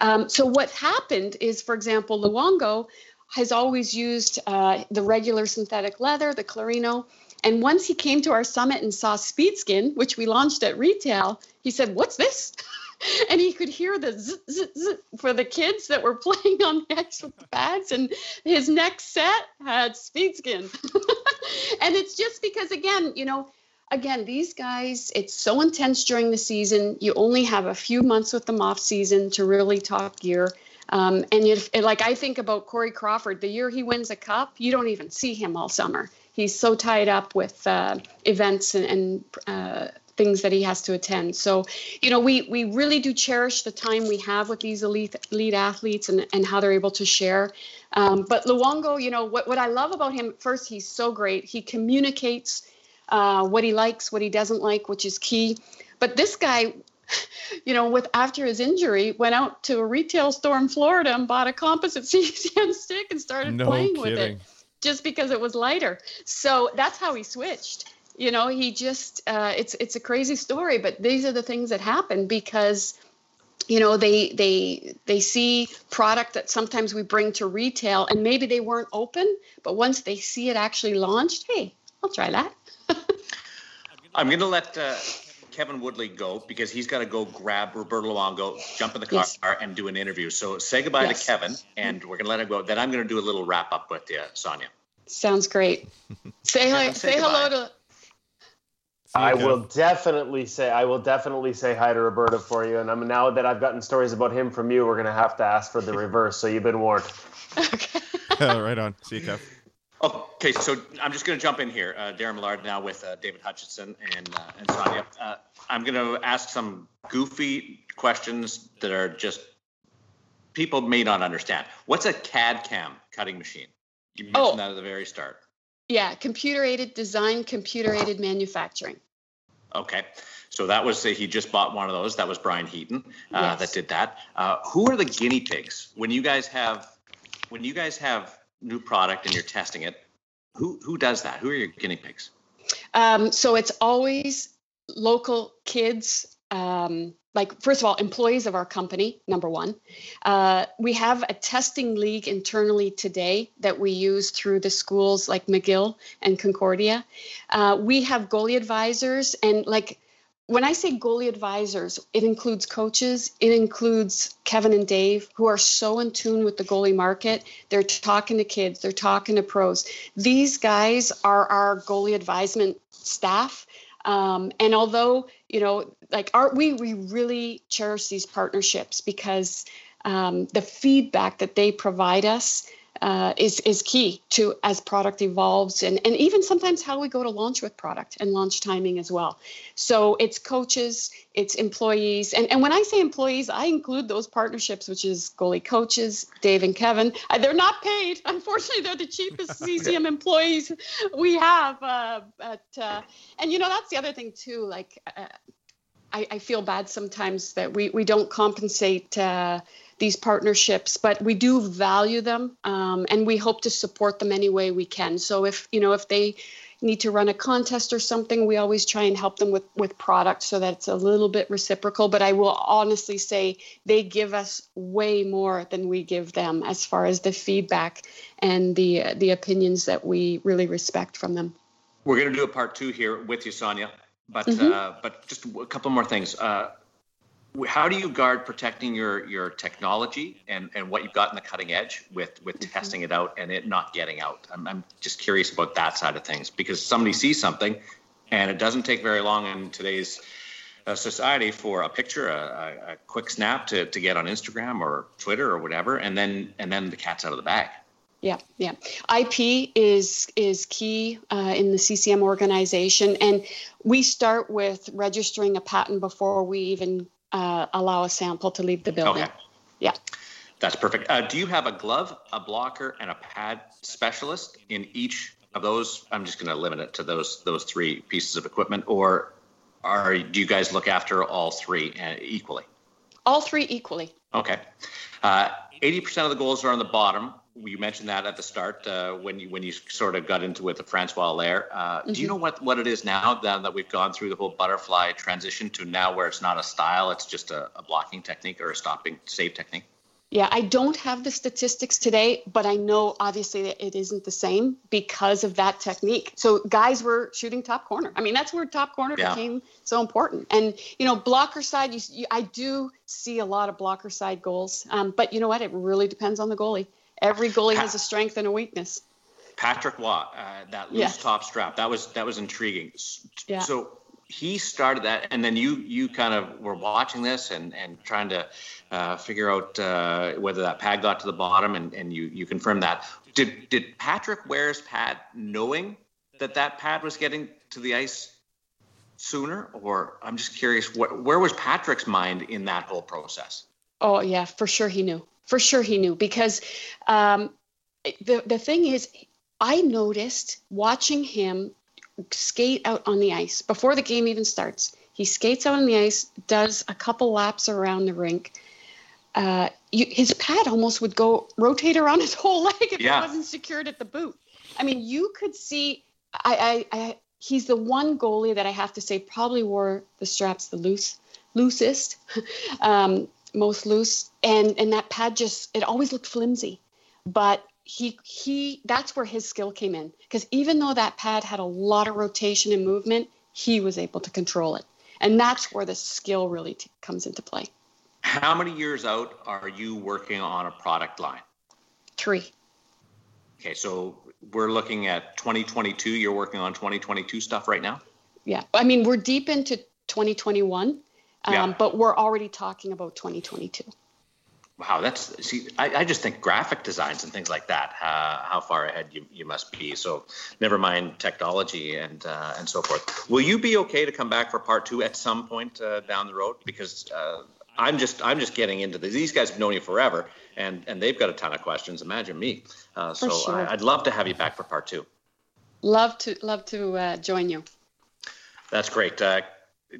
Um, so what happened is, for example, Luongo has always used uh, the regular synthetic leather, the Clarino. And once he came to our summit and saw Speedskin, which we launched at retail, he said, "What's this?" [LAUGHS] and he could hear the zzz, zzz, zzz for the kids that were [LAUGHS] playing on the ice with the pads. And his next set had Speedskin. [LAUGHS] and it's just because, again, you know, again, these guys, it's so intense during the season. You only have a few months with them off season to really talk gear. Um, and you, like I think about Corey Crawford, the year he wins a cup, you don't even see him all summer. He's so tied up with uh, events and, and uh, things that he has to attend. So, you know, we we really do cherish the time we have with these elite elite athletes and, and how they're able to share. Um, but Luongo, you know, what, what I love about him, first, he's so great. He communicates uh, what he likes, what he doesn't like, which is key. But this guy, [LAUGHS] you know, with after his injury, went out to a retail store in Florida and bought a composite [LAUGHS] CCM stick and started No playing with kidding. it just because it was lighter. So that's how he switched. You know, he just uh, it's it's a crazy story, but these are the things that happen because you know they they they see product that sometimes we bring to retail and maybe they weren't open, but once they see it actually launched, hey, I'll try that. [LAUGHS] I'm going to let uh, Kevin Woodley go because he's got to go grab Roberto Luongo, jump in the car, Yes. and do an interview. So say goodbye Yes. to Kevin, and we're going to let him go. Then I'm going to do a little wrap up with you, Sonia. Sounds great. [LAUGHS] Say hi, Kevin, say say hello to I Kev. will definitely say I will definitely say hi to Roberto for you. And I'm now that I've gotten stories about him from you, we're gonna have to ask for the reverse. So you've been warned. [LAUGHS] okay. [LAUGHS] right on. See you, Kev. Okay, so I'm just going to jump in here. Uh, Darren Millard now with uh, David Hutchinson and uh, and Sonia. Uh, I'm going to ask some goofy questions that are just people may not understand. What's a CAD CAM cutting machine? You mentioned Oh. that at the very start. Yeah, computer aided design, computer aided manufacturing. Okay, so that was uh, he just bought one of those. That was Brian Heaton uh, Yes. that did that. Uh, who are the guinea pigs when you guys have when you guys have new product and you're testing it? Who who does that? Who are your guinea pigs? Um, so it's always local kids um, like first of all employees of our company number one uh, we have a testing league internally today that we use through the schools like mcgill and concordia uh, we have goalie advisors and like when I say goalie advisors, it includes coaches, it includes Kevin and Dave, who are so in tune with the goalie market. They're talking to kids, they're talking to pros. These guys are our goalie advisement staff. Um, and although, you know, like our, we, we really cherish these partnerships because um, the feedback that they provide us uh, is is key to as product evolves and and even sometimes how we go to launch with product and launch timing as well. So it's coaches, it's employees, and and when I say employees, I include those partnerships, which is goalie coaches, Dave and Kevin. Uh, they're not paid, [LAUGHS] unfortunately. They're the cheapest [LAUGHS] CCM employees we have. Uh, but uh, and you know that's the other thing too. Like uh, I, I, feel bad sometimes that we we don't compensate uh, these partnerships, but we do value them um, and we hope to support them any way we can. So if you know if they need to run a contest or something, we always try and help them with with product so that it's a little bit reciprocal. But I will honestly say they give us way more than we give them as far as the feedback and the the opinions that we really respect from them. We're going to do a part two here with you, Sonia. But mm-hmm. uh, but just a couple more things. Uh, how do you guard protecting your your technology and and what you've got in the cutting edge with with mm-hmm. testing it out and it not getting out? I'm, I'm just curious about that side of things because somebody sees something and it doesn't take very long in today's uh, society for a picture a, a, a, quick snap to, to get on instagram or twitter or whatever and then and then the cat's out of the bag. Yeah yeah. Ip is is key uh, in the ccm organization. And we start with registering a patent before we even uh, allow a sample to leave the building. Okay. Yeah. That's perfect. Uh, do you have a glove, a blocker, and a pad specialist in each of those? I'm just going to limit it to those those three pieces of equipment, or are do you guys look after all three uh, equally? All three equally. Okay. Uh, eighty percent of the goals are on the bottom you mentioned that at the start uh, when you when you sort of got into it, the Francois Allaire. Uh, mm-hmm. Do you mm-hmm. know what, what it is now that, that we've gone through the whole butterfly transition to now where it's not a style, it's just a, a blocking technique or a stopping save technique? Yeah, I don't have the statistics today, but I know obviously that it isn't the same because of that technique. So guys were shooting top corner. I mean, that's where top corner yeah. became so important. And you know, blocker side, you, you, I do see a lot of blocker side goals, um, but you know what? It really depends on the goalie. Every goalie has a strength and a weakness. Patrick Roy, uh, that loose yes. top strap, that was that was intriguing. Yeah. So he started that, and then you you kind of were watching this and and trying to uh, figure out uh, whether that pad got to the bottom, and and you you confirmed that. Did did Patrick wear his pad knowing that that pad was getting to the ice sooner, or I'm just curious, what where was Patrick's mind in that whole process? Oh yeah, for sure he knew for sure he knew because um, the the thing is, I noticed watching him skate out on the ice before the game even starts. He skates out on the ice, does a couple laps around the rink. Uh, you, his pad almost would go rotate around [LAUGHS] his whole leg if yeah. it wasn't secured at the boot. I mean, you could see. I, I, I, he's the one goalie that I have to say probably wore the straps the loose, loosest. [LAUGHS] um, most loose and and that pad just it always looked flimsy. But he he that's where his skill came in because even though that pad had a lot of rotation and movement he was able to control it. And that's where the skill really t- comes into play. How many years out are you working on a product line? Three. Okay so we're looking at 2022 you're working on 2022 stuff right now? Yeah. I mean we're deep into 2021 um, yeah. But we're already talking about 2022. Wow, that's see. I, I just think graphic designs and things like that. Uh, how far ahead you, you must be. So, never mind technology and uh, and so forth. Will you be okay to come back for part two at some point uh, down the road? Because uh, I'm just I'm just getting into this. These guys have known you forever, and and they've got a ton of questions. Imagine me. Uh, so sure. I, would love to have you back for part two. Love to love to uh, join you. That's great.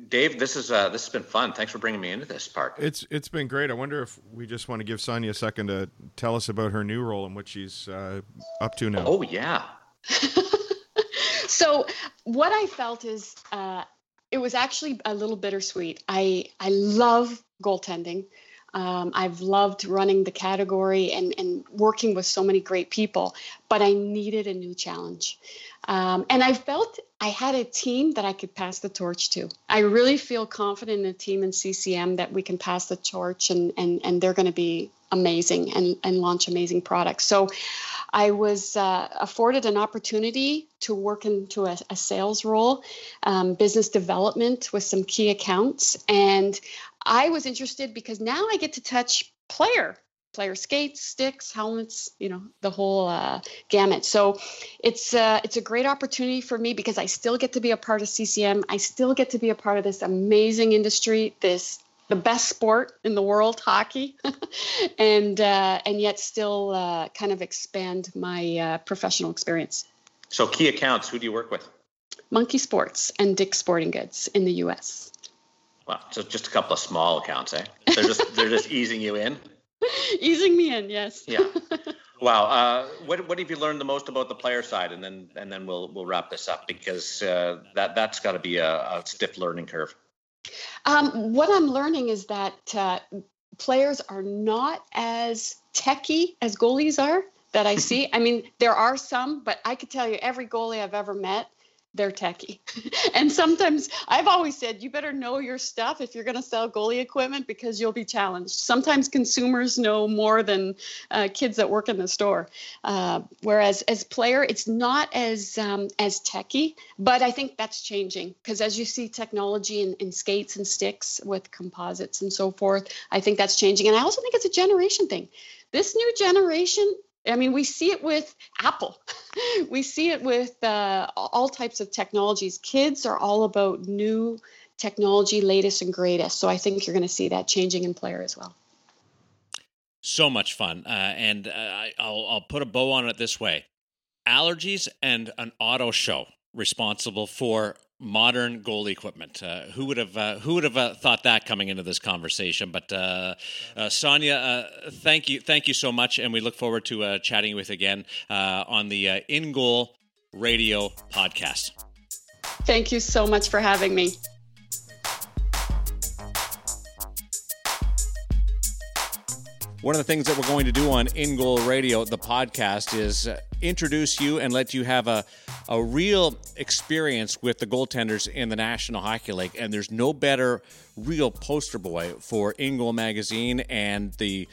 Dave, this is uh, this has been fun. Thanks for bringing me into this part. It's it's been great. I wonder if we just want to give Sonia a second to tell us about her new role and what she's uh, up to now. Oh yeah. [LAUGHS] so what I felt is uh, it was actually a little bittersweet. I I love goaltending. Um, I've loved running the category and, and working with so many great people, but I needed a new challenge. Um, and I felt I had a team that I could pass the torch to. I really feel confident in the team in CCM that we can pass the torch and, and, and they're going to be amazing and, and launch amazing products. So I was uh, afforded an opportunity to work into a, a sales role, um, business development with some key accounts. And I was interested because now I get to touch player player skates, sticks, helmets, you know, the whole uh, gamut. So it's uh, it's a great opportunity for me because I still get to be a part of CCM. I still get to be a part of this amazing industry, this the best sport in the world, hockey, [LAUGHS] and uh, and yet still uh, kind of expand my uh, professional experience. So key accounts, who do you work with? Monkey Sports and Dick's Sporting Goods in the U.S. Wow, so just a couple of small accounts, eh? They're just they're just [LAUGHS] easing you in. [LAUGHS] Easing me in, yes. yeah. [LAUGHS] Wow. Uh, what what have you learned the most about the player side, and then and then we'll we'll wrap this up because uh, that that's got to be a, a, stiff learning curve. Um, what I'm learning is that uh, players are not as techy as goalies are that I see. [LAUGHS] I mean, there are some, but I could tell you every goalie I've ever met they're techie. [LAUGHS] and sometimes I've always said you better know your stuff if you're going to sell goalie equipment because you'll be challenged. Sometimes consumers know more than uh, kids that work in the store. Uh, whereas as player, it's not as um, as techie, but I think that's changing because as you see technology in, in skates and sticks with composites and so forth, I think that's changing. And I also think it's a generation thing. This new generation I mean, we see it with Apple. [LAUGHS] we see it with uh, all types of technologies. Kids are all about new technology, latest and greatest. So I think you're going to see that changing in player as well. So much fun. Uh, and uh, I'll, I'll put a bow on it this way allergies and an auto show responsible for modern goal equipment. Uh, who would have uh, who would have uh, thought that coming into this conversation? But uh, uh, Sonia, uh, thank you, thank you so much, and we look forward to chatting with again on the In Goal Radio podcast. Thank you so much for having me. One of the things that we're going to do on In Goal Radio, the podcast, is introduce you and let you have a a real experience with the goaltenders in the National Hockey League, and there's no better real poster boy for In Goal magazine and the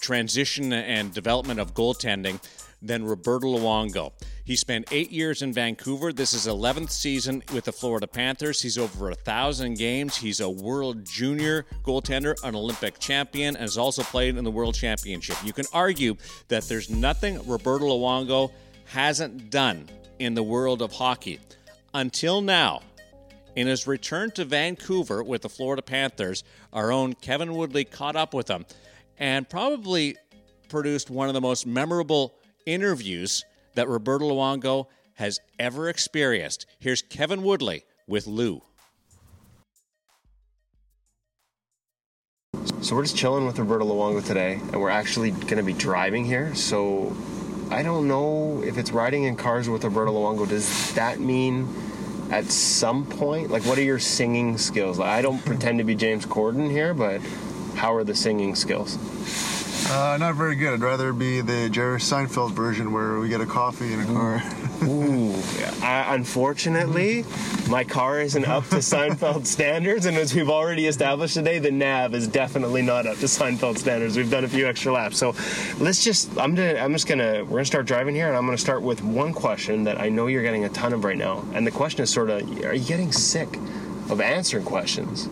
transition and development of goaltending than Roberto Luongo. He spent eight years in Vancouver. This is 11th season with the Florida Panthers. He's over a thousand games. He's a world junior goaltender, an Olympic champion, and has also played in the World Championship. You can argue that there's nothing Roberto Luongo hasn't done in the world of hockey. Until now, in his return to Vancouver with the Florida Panthers, our own Kevin Woodley caught up with him and probably produced one of the most memorable interviews that Roberto Luongo has ever experienced. Here's Kevin Woodley with Lou. So we're just chilling with Roberto Luongo today, and we're actually going to be driving here. So I don't know if it's riding in cars with Roberto Luongo. Does that mean at some point, like, what are your singing skills? Like, I don't pretend to be James Corden here, but how are the singing skills? Uh, not very good. I'd rather be the Jerry Seinfeld version where we get a coffee in a car. Ooh, I, unfortunately, my car isn't up to Seinfeld [LAUGHS] standards, and as we've already established today, the nav is definitely not up to Seinfeld standards. We've done a few extra laps, so let's just. I'm gonna. I'm just gonna. We're gonna start driving here, and I'm gonna start with one question that I know you're getting a ton of right now, and the question is sort of: Are you getting sick of answering questions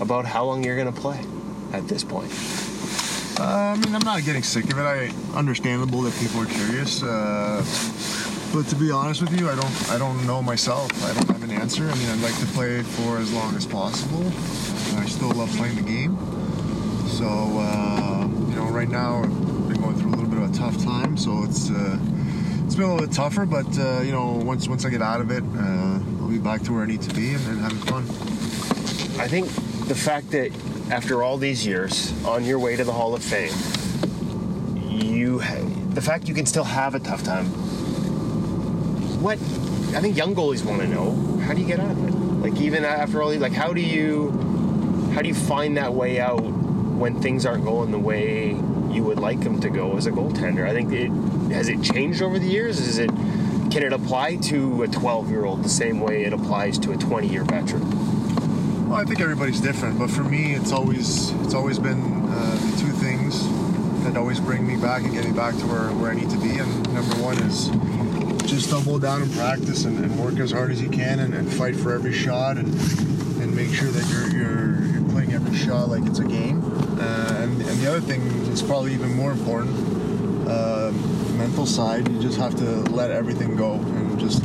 about how long you're gonna play at this point? Uh, I mean, I'm not getting sick of it. I understandable that people are curious. Uh, but to be honest with you, I don't I don't know myself. I don't have an answer. I mean, I'd like to play for as long as possible. I still love playing the game. So uh, you know, right now I've been going through a little bit of a tough time. So it's uh, it's been a little bit tougher. But uh, you know, once once I get out of it, uh, I'll be back to where I need to be and, and having fun. I think the fact that after all these years on your way to the Hall of Fame, you the fact you can still have a tough time. What I think young goalies want to know: How do you get out of it? Like even after all, these like how do you how do you find that way out when things aren't going the way you would like them to go as a goaltender? I think it has it changed over the years. Is it can it apply to a 12 year old the same way it applies to a 20 year veteran? Well, I think everybody's different, but for me, it's always it's always been uh, the two things that always bring me back and get me back to where, where I need to be. And number one is just double down and practice and, and work as hard as you can and, and, fight for every shot and and make sure that you're you're, you're playing every shot like it's a game. Uh, and, and the other thing is probably even more important. Uh, mental side, you just have to let everything go and just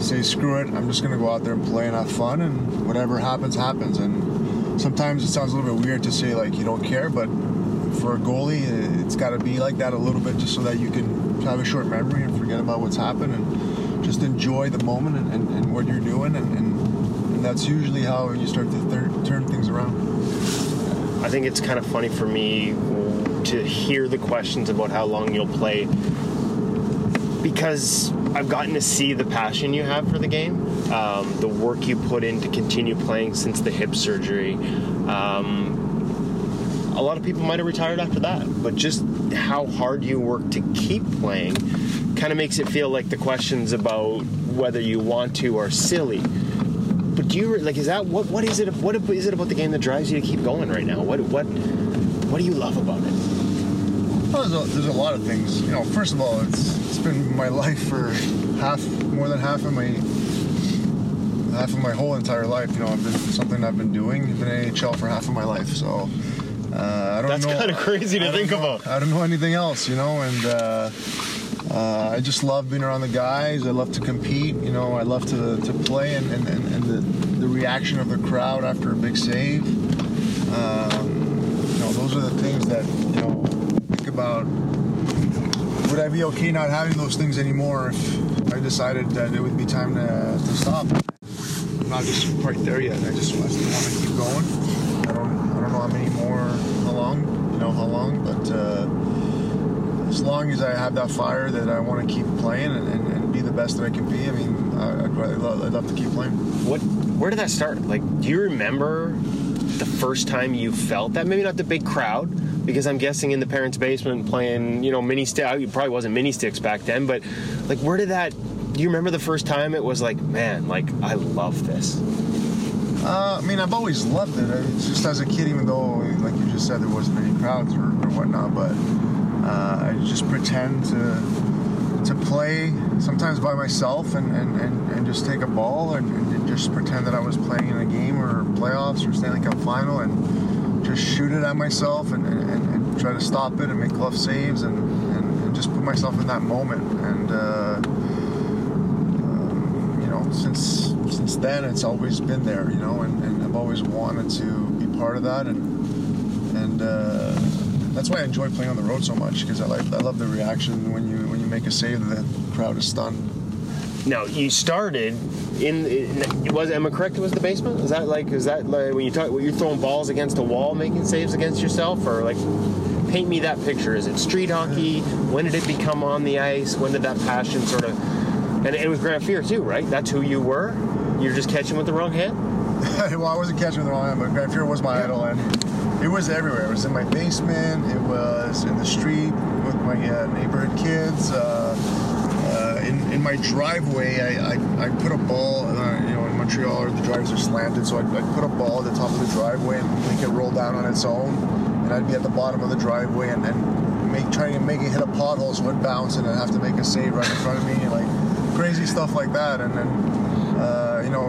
say screw it. I'm just gonna go out there and play and have fun, and whatever happens, happens. And sometimes it sounds a little bit weird to say like you don't care, but for a goalie, it's got to be like that a little bit, just so that you can have a short memory and forget about what's happened and just enjoy the moment and, and, and what you're doing, and, and, that's usually how you start to th- turn things around. I think it's kind of funny for me to hear the questions about how long you'll play because I've gotten to see the passion you have for the game, um, the work you put in to continue playing since the hip surgery. Um, a lot of people might have retired after that, but just how hard you work to keep playing kind of makes it feel like the questions about whether you want to are silly. But do you like? Is that what? What is it? What is it about the game that drives you to keep going right now? What? What? What do you love about it? Well, there's, a, there's a lot of things. You know, first of all, it's it's been my life for half, more than half of my half of my whole entire life. You know, I've been something I've been doing. I've been in AHL for half of my life, so uh, I don't That's know. That's kind of crazy to think know, about. I don't know anything else, you know, and uh, uh, I just love being around the guys. I love to compete. You know, I love to, to play and, and, and the, the reaction of the crowd after a big save. Um, you know, those are the things that you know think about. Would I be okay not having those things anymore if I decided that it would be time to, to stop? I'm not just quite there yet. I just, want to keep going. I don't, I don't know how many more, how long, you know, how long, but uh, as long as I have that fire that I want to keep playing and, and, and, be the best that I can be, I mean, I, I'd, love, I'd love to keep playing. What? Where did that start? Like, do you remember the first time you felt that? Maybe not the big crowd, because I'm guessing in the parents' basement playing, you know, mini stick. It probably wasn't mini sticks back then, but like, where did that? Do you remember the first time it was like, man, like I love this? Uh, I mean, I've always loved it. I mean, just as a kid, even though, like you just said, there wasn't any crowds or, or whatnot, but uh, I just pretend to to play sometimes by myself and, and, and, and just take a ball and, and, just pretend that I was playing in a game or playoffs or Stanley Cup final and just shoot it at myself and, and, and try to stop it and make glove saves and, and, just put myself in that moment. And, uh, um, you know, since since then, it's always been there, you know, and, and I've always wanted to be part of that. And, and uh, that's why I enjoy playing on the road so much because I like I love the reaction when you when you make a save the crowd is stunned. Now you started in, in was am I correct? Was the basement. Is that like is that like when you talk when you're throwing balls against a wall, making saves against yourself, or like paint me that picture? Is it street hockey? When did it become on the ice? When did that passion sort of? And it was Grant Fuhr too, right? That's who you were. You're just catching with the wrong hand. [LAUGHS] well, I wasn't catching with the wrong hand, but Grant Fuhr was my yeah. idol, and it was everywhere. It was in my basement. It was in the street with my uh, neighborhood kids. Uh, my driveway, I, I, I put a ball. You know, in Montreal, the drives are slanted, so I'd, I'd, put a ball at the top of the driveway and make it roll down on its own. And I'd be at the bottom of the driveway and, and make trying to make it hit a pothole so it would bounce and I'd have to make a save right in front of me, like crazy stuff like that. And then, uh, you know,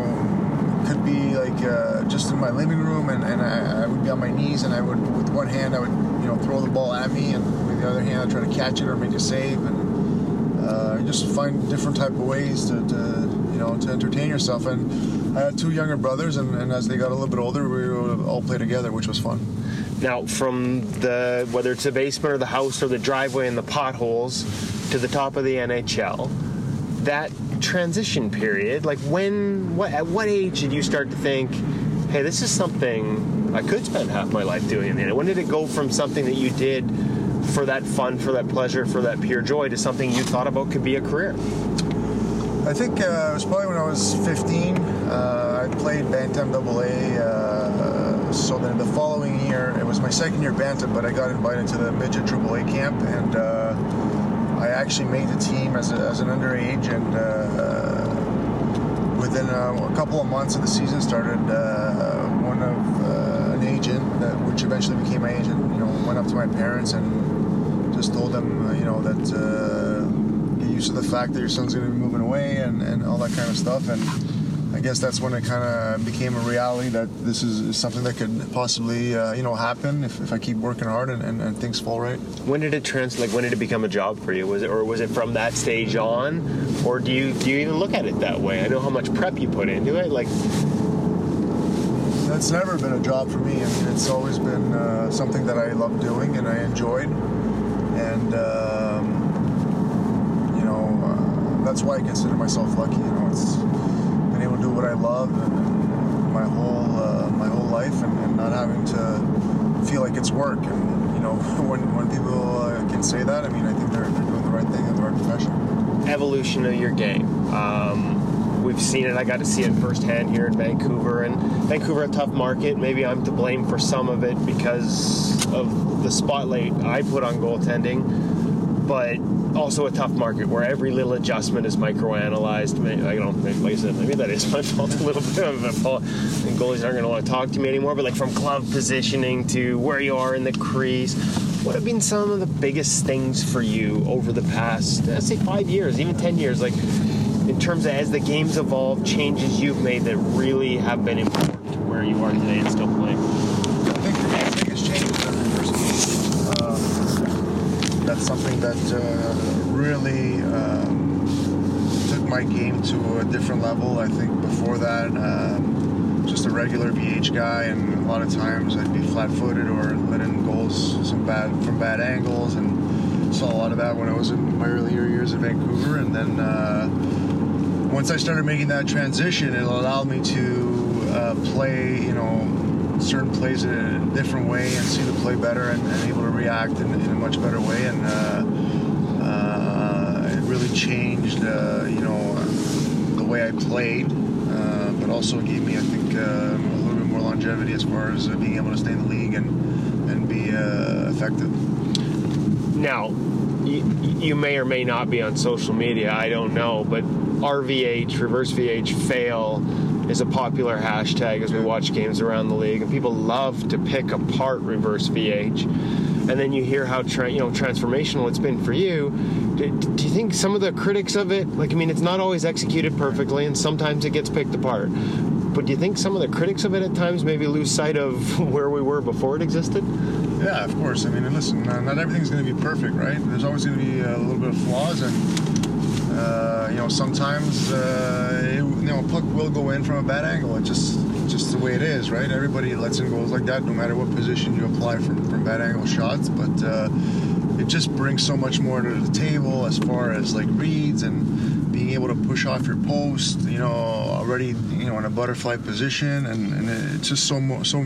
could be like uh, just in my living room, and, and I, I, would be on my knees, and I would, with one hand, I would, you know, throw the ball at me, and with the other hand, I'd try to catch it or make a save, and uh, just find different type of ways to, to, you know, to entertain yourself. And I had two younger brothers, and, and as they got a little bit older, we would all play together, which was fun. Now, from the whether it's the basement or the house or the driveway and the potholes to the top of the NHL, that transition period? Like when, what, at what age did you start to think, hey, this is something I could spend half my life doing? And when did it go from something that you did for that fun, for that pleasure, for that pure joy to something you thought about could be a career? I think uh, it was probably when I was 15. Uh, I played Bantam Double A. Uh, so then the following year, it was my second year Bantam, but I got invited to the midget Triple A camp, and uh, I actually made the team as, a, as an underage. And uh, within a, a, couple of months of the season started, uh, one of an agent, that, which eventually became my agent, you know, went up to my parents and just told them, you know, that get used to the fact that your son's going to be moving away and, and all that kind of stuff. And I guess that's when it kind of became a reality that this is, is something that could possibly, uh, you know, happen if, if I keep working hard and, and, and, things fall right. When did it trans? Like when did it become a job for you? Was it or was it from that stage on, or do you do you even look at it that way? I know how much prep you put into it. Like that's never been a job for me. I mean, it's always been uh, something that I love doing and I enjoyed, and. Um, that's why I consider myself lucky. You know, it's been able to do what I love and, and my whole uh, my whole life, and, and, not having to feel like it's work. And you know, [LAUGHS] when when people uh, can say that, I mean, I think they're, they're doing the right thing in the right profession. Evolution of your game. Um, we've seen it. I got to see it firsthand here in Vancouver, and Vancouver a tough market. Maybe I'm to blame for some of it because of the spotlight I put on goaltending, but also a tough market where every little adjustment is microanalyzed. I don't like I said, maybe that is [LAUGHS] my fault a little bit of a fault. And goalies aren't going to want to talk to me anymore. But like from glove positioning to where you are in the crease, what have been some of the biggest things for you over the past, let's say, five years, even ten years? Like in terms of as the game's evolved, changes you've made that really have been important to where you are today and still playing. I think the biggest change is that diversity. Uh, that's something that uh, really um, took my game to a different level. I think before that, um, just a regular VH guy, and a lot of times I'd be flat-footed or let in goals some bad from bad angles, and saw a lot of that when I was in my earlier years in Vancouver. And then uh, once I started making that transition, it allowed me to uh, play, you know certain plays in a different way and see the play better and, and able to react in, in, a much better way. And uh, uh, it really changed, uh, you know, the way I played, uh, but also gave me, I think, uh, a little bit more longevity as far as being able to stay in the league and, and be effective. Now, you, you may or may not be on social media, I don't know, but RVH, reverse VH, fail is a popular hashtag as we watch games around the league, and people love to pick apart reverse VH. And then you hear how tra- you know transformational it's been for you. Do, do, you think some of the critics of it, like I mean, it's not always executed perfectly, and sometimes it gets picked apart. But do you think some of the critics of it at times maybe lose sight of [LAUGHS] where we were before it existed? Yeah, of course. I mean, listen, not everything's going to be perfect, right? There's always going to be a little bit of flaws, and you know, sometimes uh, it, you know puck will go in from a bad angle. It's just just the way it is, right? Everybody lets in goals like that, no matter what position you apply from from bad angle shots. But uh, it just brings so much more to the table as far as like reads and being able to push off your post. You know, already you know in a butterfly position, and, and it's just so so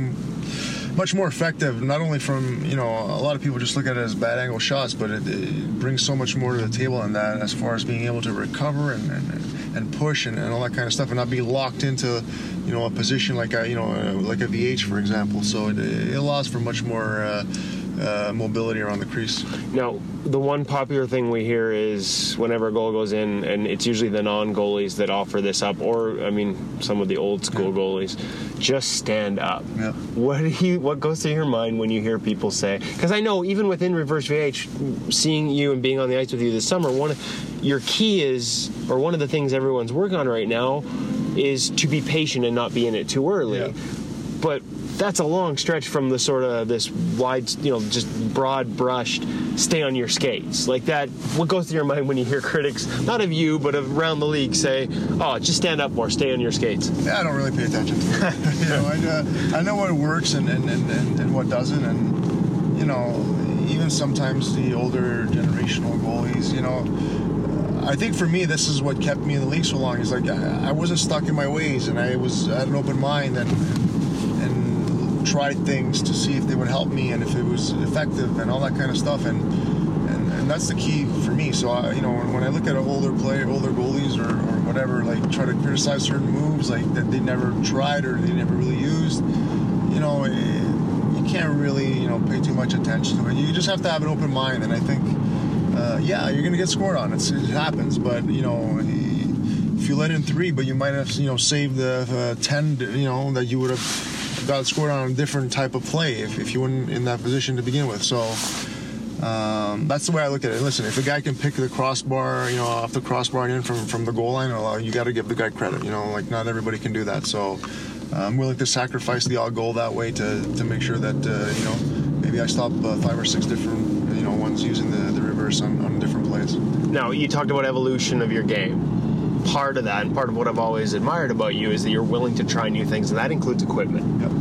much more effective. Not only from you know a lot of people just look at it as bad angle shots, but it, it brings so much more to the table in that as far as being able to recover and and, and push and, and all that kind of stuff, and not be locked into you know a position like a you know like a VH for example. So it, it allows for much more. Uh, uh, mobility around the crease. Now, the one popular thing we hear is whenever a goal goes in, and it's usually the non goalies that offer this up, or I mean, some of the old school yeah. goalies, just stand up. Yeah. What do you? What goes through your mind when you hear people say? Because I know even within reverse VH, seeing you and being on the ice with you this summer, one of your key is, or one of the things everyone's working on right now, is to be patient and not be in it too early. Yeah. But that's a long stretch from the sort of this wide, you know, just broad brushed stay on your skates. Like that, what goes through your mind when you hear critics, not of you, but of around the league say, oh, just stand up more, stay on your skates? Yeah, I don't really pay attention to it. [LAUGHS] you know, I, uh, I know what works and, and, and, and what doesn't. And, you know, even sometimes the older generational goalies, you know, I think for me, this is what kept me in the league so long. Is like I, I wasn't stuck in my ways, and I was I had an open mind, and tried things to see if they would help me and if it was effective and all that kind of stuff. And and, and that's the key for me. So I, you know, when I look at an older player, older goalies or, or whatever, like try to criticize certain moves like that they never tried or they never really used, you know, it, you can't really you know pay too much attention to it. You just have to have an open mind, and I think, uh, yeah, you're gonna get scored on. It's, it happens, but you know. If you let in three, but you might have, you know, saved the uh, ten, you know, that you would have got scored on a different type of play if, if you weren't in that position to begin with. So, um, that's the way I look at it. Listen, if a guy can pick the crossbar, you know, off the crossbar and in from, from the goal line, you got to give the guy credit. You know, like not everybody can do that. So uh, I'm willing to sacrifice the odd goal that way to, to make sure that uh, you know maybe I stop uh, five or six different you know ones using the, the reverse on, on different plays. Now, you talked about evolution of your game. Part of that, and part of what I've always admired about you, is that you're willing to try new things, and that includes equipment. Yep.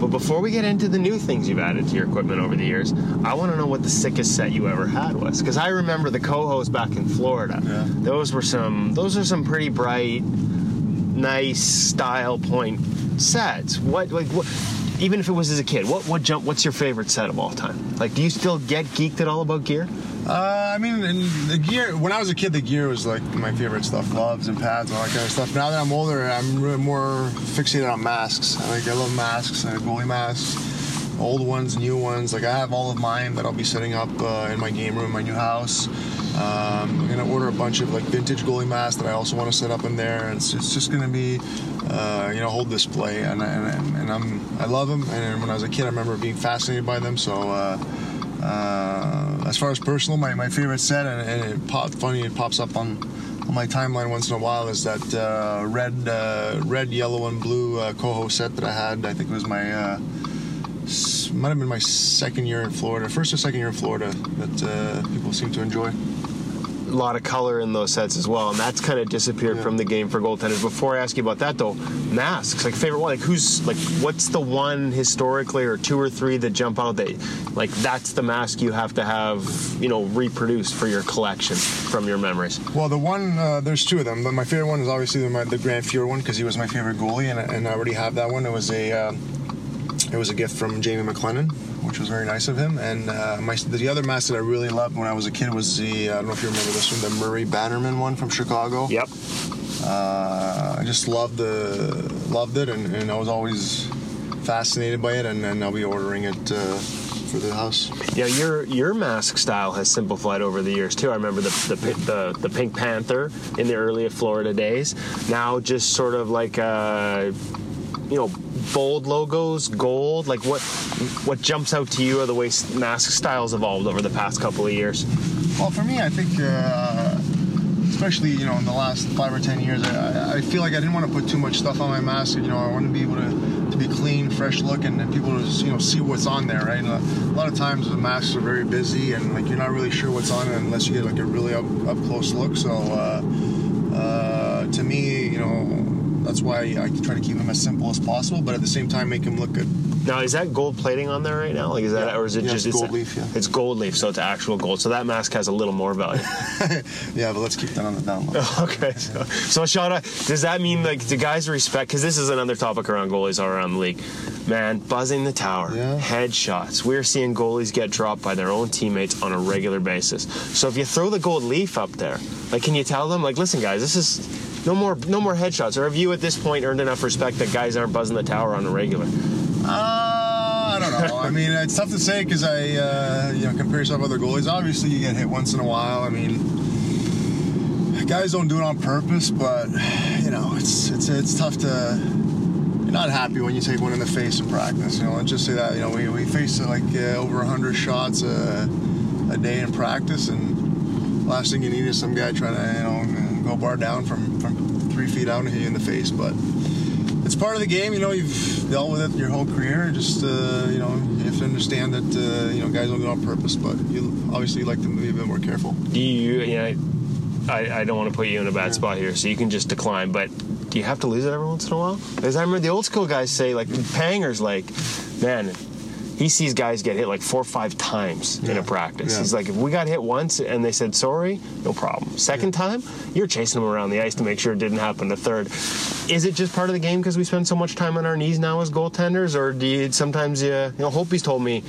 But before we get into the new things you've added to your equipment over the years, I want to know what the sickest set you ever had was. Because I remember the Kohos back in Florida. Yeah. Those were some. Those are some pretty bright, nice style point sets. What like what? Even if it was as a kid, what what jump? What's your favorite set of all time? Like, do you still get geeked at all about gear? Uh, I mean, and the gear. When I was a kid, the gear was like my favorite stuff: gloves and pads, and all that kind of stuff. Now that I'm older, I'm really more fixated on masks. I like I love masks, uh, goalie masks, old ones, new ones. Like I have all of mine that I'll be setting up uh, in my game room, my new house. Um, I'm gonna order a bunch of like vintage goalie masks that I also want to set up in there. And it's, it's just gonna be, uh, you know, whole display. And, and, and I'm I love them. And when I was a kid, I remember being fascinated by them. So. Uh, uh, as far as personal, my, my favorite set, and, and it pop, funny, it pops up on, on my timeline once in a while, is that uh, red, uh, red, yellow, and blue uh, Koho set that I had. I think it was my, uh, might have been my second year in Florida, first or second year in Florida, that uh, people seem to enjoy. a lot of color in those sets as well, and that's kind of disappeared Yeah. from the game for goaltenders. Before I ask you about that though, masks, like favorite one, like who's like what's the one historically or two or three that jump out that like that's the mask you have to have, you know, reproduced for your collection from your memories. Well, the one, uh, there's two of them, but my favorite one is obviously the, my, the Grant Fuhr one because he was my favorite goalie, and, I- and I already have that one. It was a, uh, it was a gift from Jamie McLennan, which was very nice of him. And uh, my the other mask that I really loved when I was a kid was the, I don't know if you remember this one, the Murray Bannerman one from Chicago. Yep. Uh, I just loved the, loved it, and, and I was always fascinated by it, and, and I'll be ordering it uh, for the house. Yeah, your your mask style has simplified over the years too. I remember the the the, the Pink Panther in the early Florida days. Now just sort of like uh, you know bold logos, gold. Like what what jumps out to you are the way mask styles evolved over the past couple of years. Well, for me, I think, uh, especially you know, in the last five or ten years, I, I feel like I didn't want to put too much stuff on my mask. You know, I want to be able to, to be clean, fresh looking, and people to just, you know see what's on there, right? And a, a lot of times the masks are very busy, and like you're not really sure what's on it unless you get like a really up, up close look. So, uh, uh, to me, you know. That's why I try to keep them as simple as possible, but at the same time make them look good. Now is that gold plating on there right now? Like is that Yeah. or is it Yeah, just it's it's gold leaf, yeah. It's gold leaf, so it's actual gold. So that mask has a little more value. [LAUGHS] Yeah, but let's keep that on the down low. [LAUGHS] Okay, so, so out. Does that mean like the guys respect? Because this is another topic around goalies all around the league. Man, buzzing the tower, Yeah. headshots. We're seeing goalies get dropped by their own teammates on a regular basis. So if you throw the gold leaf up there, like, can you tell them, like, listen, guys, this is no more, no more headshots? Or have you at this point earned enough respect that guys aren't buzzing the tower on a regular? Uh, I don't know. I mean, it's tough to say because I, uh, you know, compare yourself to other goalies. Obviously, you get hit once in a while. I mean, guys don't do it on purpose, but you know, it's it's it's tough to. You're not happy when you take one in the face in practice. You know, let's just say that. You know, we we face uh, like uh, over hundred shots a, a day in practice, and last thing you need is some guy trying to you know go bar down from from three feet out and hit you in the face, but it's part of the game. You know, you've dealt with it your whole career. Just uh, you know, you have to understand that uh, you know guys don't do it on purpose, but you obviously like to be a bit more careful. Do you, you know, I, I don't want to put you in a bad spot here, so you can just decline, but do you have to lose it every once in a while? Because I remember the old school guys say, like, Panger's like, man, he sees guys get hit like four or five times in a practice. Yeah. He's like, if we got hit once and they said sorry, no problem. Second time, you're chasing them around the ice to make sure it didn't happen. The third, is it just part of the game because we spend so much time on our knees now as goaltenders, or do you sometimes you, you know, Hope's told me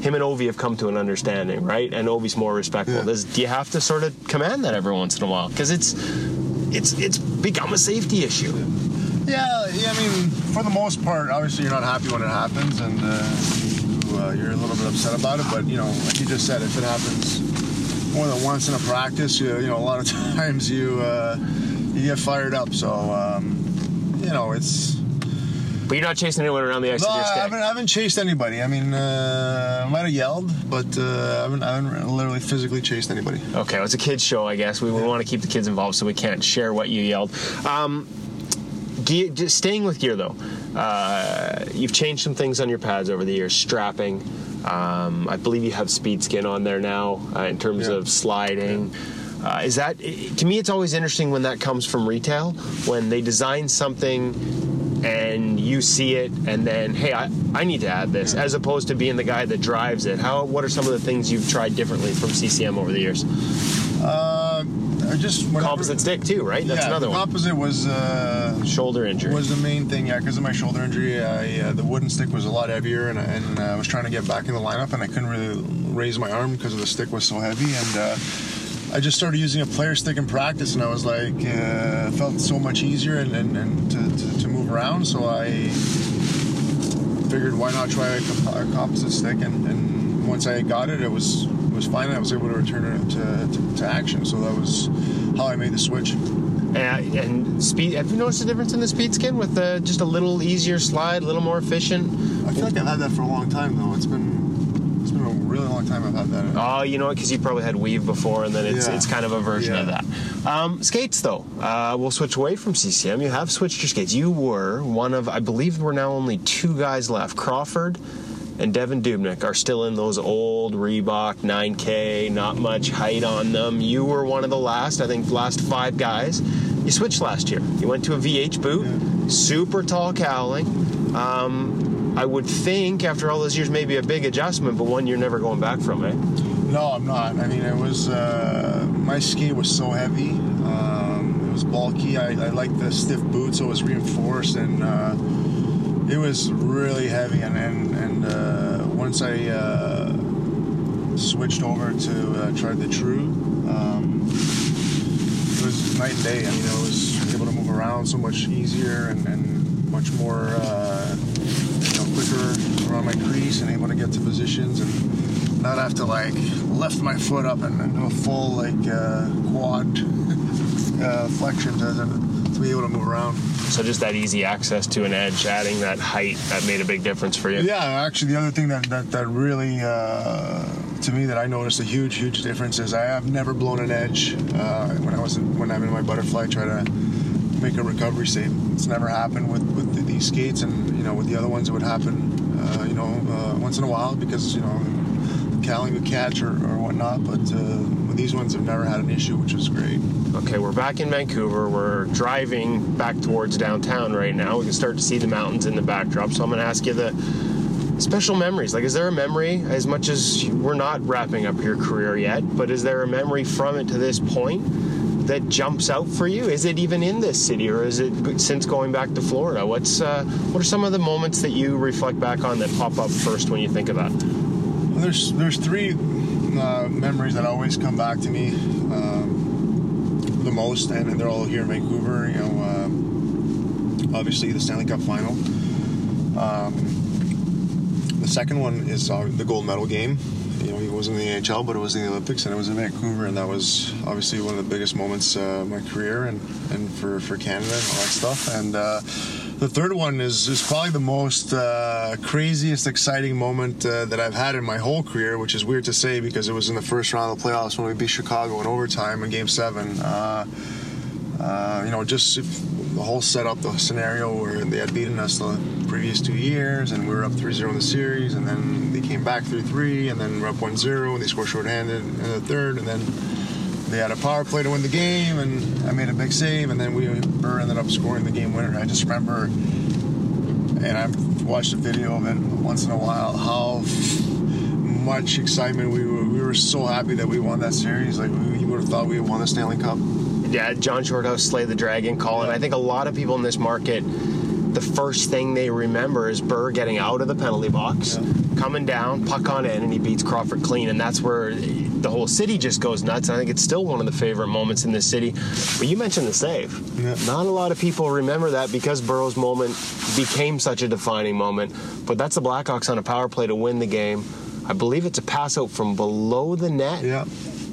him and Ovi have come to an understanding, right? And Ovi's more respectful. Yeah. Does, do you have to sort of command that every once in a while? Because it's it's it's become a safety issue. Yeah, yeah. I mean, for the most part, obviously you're not happy when it happens, and uh, uh, you're a little bit upset about it. But you know, like you just said, if it happens more than once in a practice, you, you know, a lot of [LAUGHS] times you uh, you get fired up. So um, you know, it's. But you're not chasing anyone around the ice No, I haven't, I haven't chased anybody. I mean, uh, I might have yelled, but uh, I, haven't, I haven't literally physically chased anybody. Okay, well, it's a kids show, I guess. We, want to keep the kids involved, so we can't share what you yelled. Um, gear, staying with gear though, uh, you've changed some things on your pads over the years. Strapping, um, I believe you have speed skin on there now uh, in terms Yeah. of sliding. Uh, is that to me? It's always interesting when that comes from retail when they design something and you see it and then hey I, I need to add this as opposed to being the guy that drives it how what are some of the things you've tried differently from ccm over the years Uh, I just whenever- composite stick too, right? That's yeah, another the one. composite was uh, Shoulder injury. was the main thing. Yeah, because of my shoulder injury, I, uh, the wooden stick was a lot heavier, and, and uh, I was trying to get back in the lineup, and I couldn't really raise my arm because the stick was so heavy, and. Uh, I just started using a player stick in practice, and I was like, uh, felt so much easier and, and, and to, to, to move around. So I figured, why not try a, composite stick? And, and once I got it, it was was fine. I was able to return it to, to, to action. So that was how I made the switch. and, and speed. Have you noticed a difference in the speed skin with uh, just a little easier slide, a little more efficient? I feel like I've had that for a long time though. It's been it's been a really long time I've had that. Oh, you know what? Because you probably had weave before, and then it's Yeah. it's kind of a version of that. Um, skates though, uh, we'll switch away from CCM. You have switched your skates. You were one of, I believe, we're now only two guys left. Crawford and Devan Dubnyk are still in those old Reebok 9K, not much height on them. You were one of the last, I think, last five guys. You switched last year. You went to a VH boot, super tall cowling. Um, I would think after all those years, maybe a big adjustment, but one you're never going back from, eh? No, I'm not. I mean, it was uh, my ski was so heavy. Um, it was bulky. I, I liked the stiff boots, so it was reinforced, and uh, it was really heavy. And and, and uh, once I uh, switched over to uh, try the True, um, it was night and day. I mean, I was able to move around so much easier and, and much more, uh, you know, quicker around my crease and able to get to positions and not have to like lift my foot up and, and do a full like uh, quad [LAUGHS] uh, flexion to, to be able to move around. So just that easy access to an edge, adding that height, that made a big difference for you. Yeah, actually, the other thing that that, that really uh, to me that I noticed a huge, huge difference is I have never blown an edge uh, when I was in, when I'm in my butterfly. Try to make a recovery save. It's never happened with with the, these skates, and you know with the other ones it would happen, uh, you know, uh, once in a while because you know the cowling would catch or, or whatnot. But uh, these ones, I've never had an issue, which is great. Okay, we're back in Vancouver. We're driving back towards downtown right now. We can start to see the mountains in the backdrop. So I'm going to ask you the special memories. Like, is there a memory, as much as we're not wrapping up your career yet, but is there a memory from it to this point that jumps out for you? Is it even in this city, or is it since going back to Florida? What's uh, what are some of the moments that you reflect back on that pop up first when you think of that? There's there's three uh, memories that always come back to me um, the most, and they're all here in Vancouver. You know, um, obviously the Stanley Cup final. Um, the second one is uh, the gold medal game. You know, it wasn't in the NHL, but it was in the Olympics, and it was in Vancouver, and that was obviously one of the biggest moments uh, of my career, and, and for, for Canada and all that stuff. And uh, the third one is, is probably the most uh, craziest, exciting moment uh, that I've had in my whole career, which is weird to say because it was in the first round of the playoffs when we beat Chicago in overtime in Game Seven. Uh, uh, you know, just the whole setup, the scenario where they had beaten us the previous two years, and we were up 3-0 in the series, and then they came back 3-3, and then we're up 1-0, and they scored shorthanded in the third, and then they had a power play to win the game, and I made a big save, and then we Burr ended up scoring the game winner. I just remember, and I've watched a video of it once in a while, how much excitement we were. We were so happy that we won that series. Like we, you would have thought we had won the Stanley Cup. Yeah, John Shorthouse slay the dragon call, and I think a lot of people in this market the first thing they remember is Burr getting out of the penalty box, coming down, puck on in, and he beats Crawford clean. And that's where the whole city just goes nuts. I think it's still one of the favorite moments in this city. But you mentioned the save. Yeah. Not a lot of people remember that because Burrow's moment became such a defining moment. But that's the Blackhawks on a power play to win the game. I believe it's a pass out from below the net Yeah.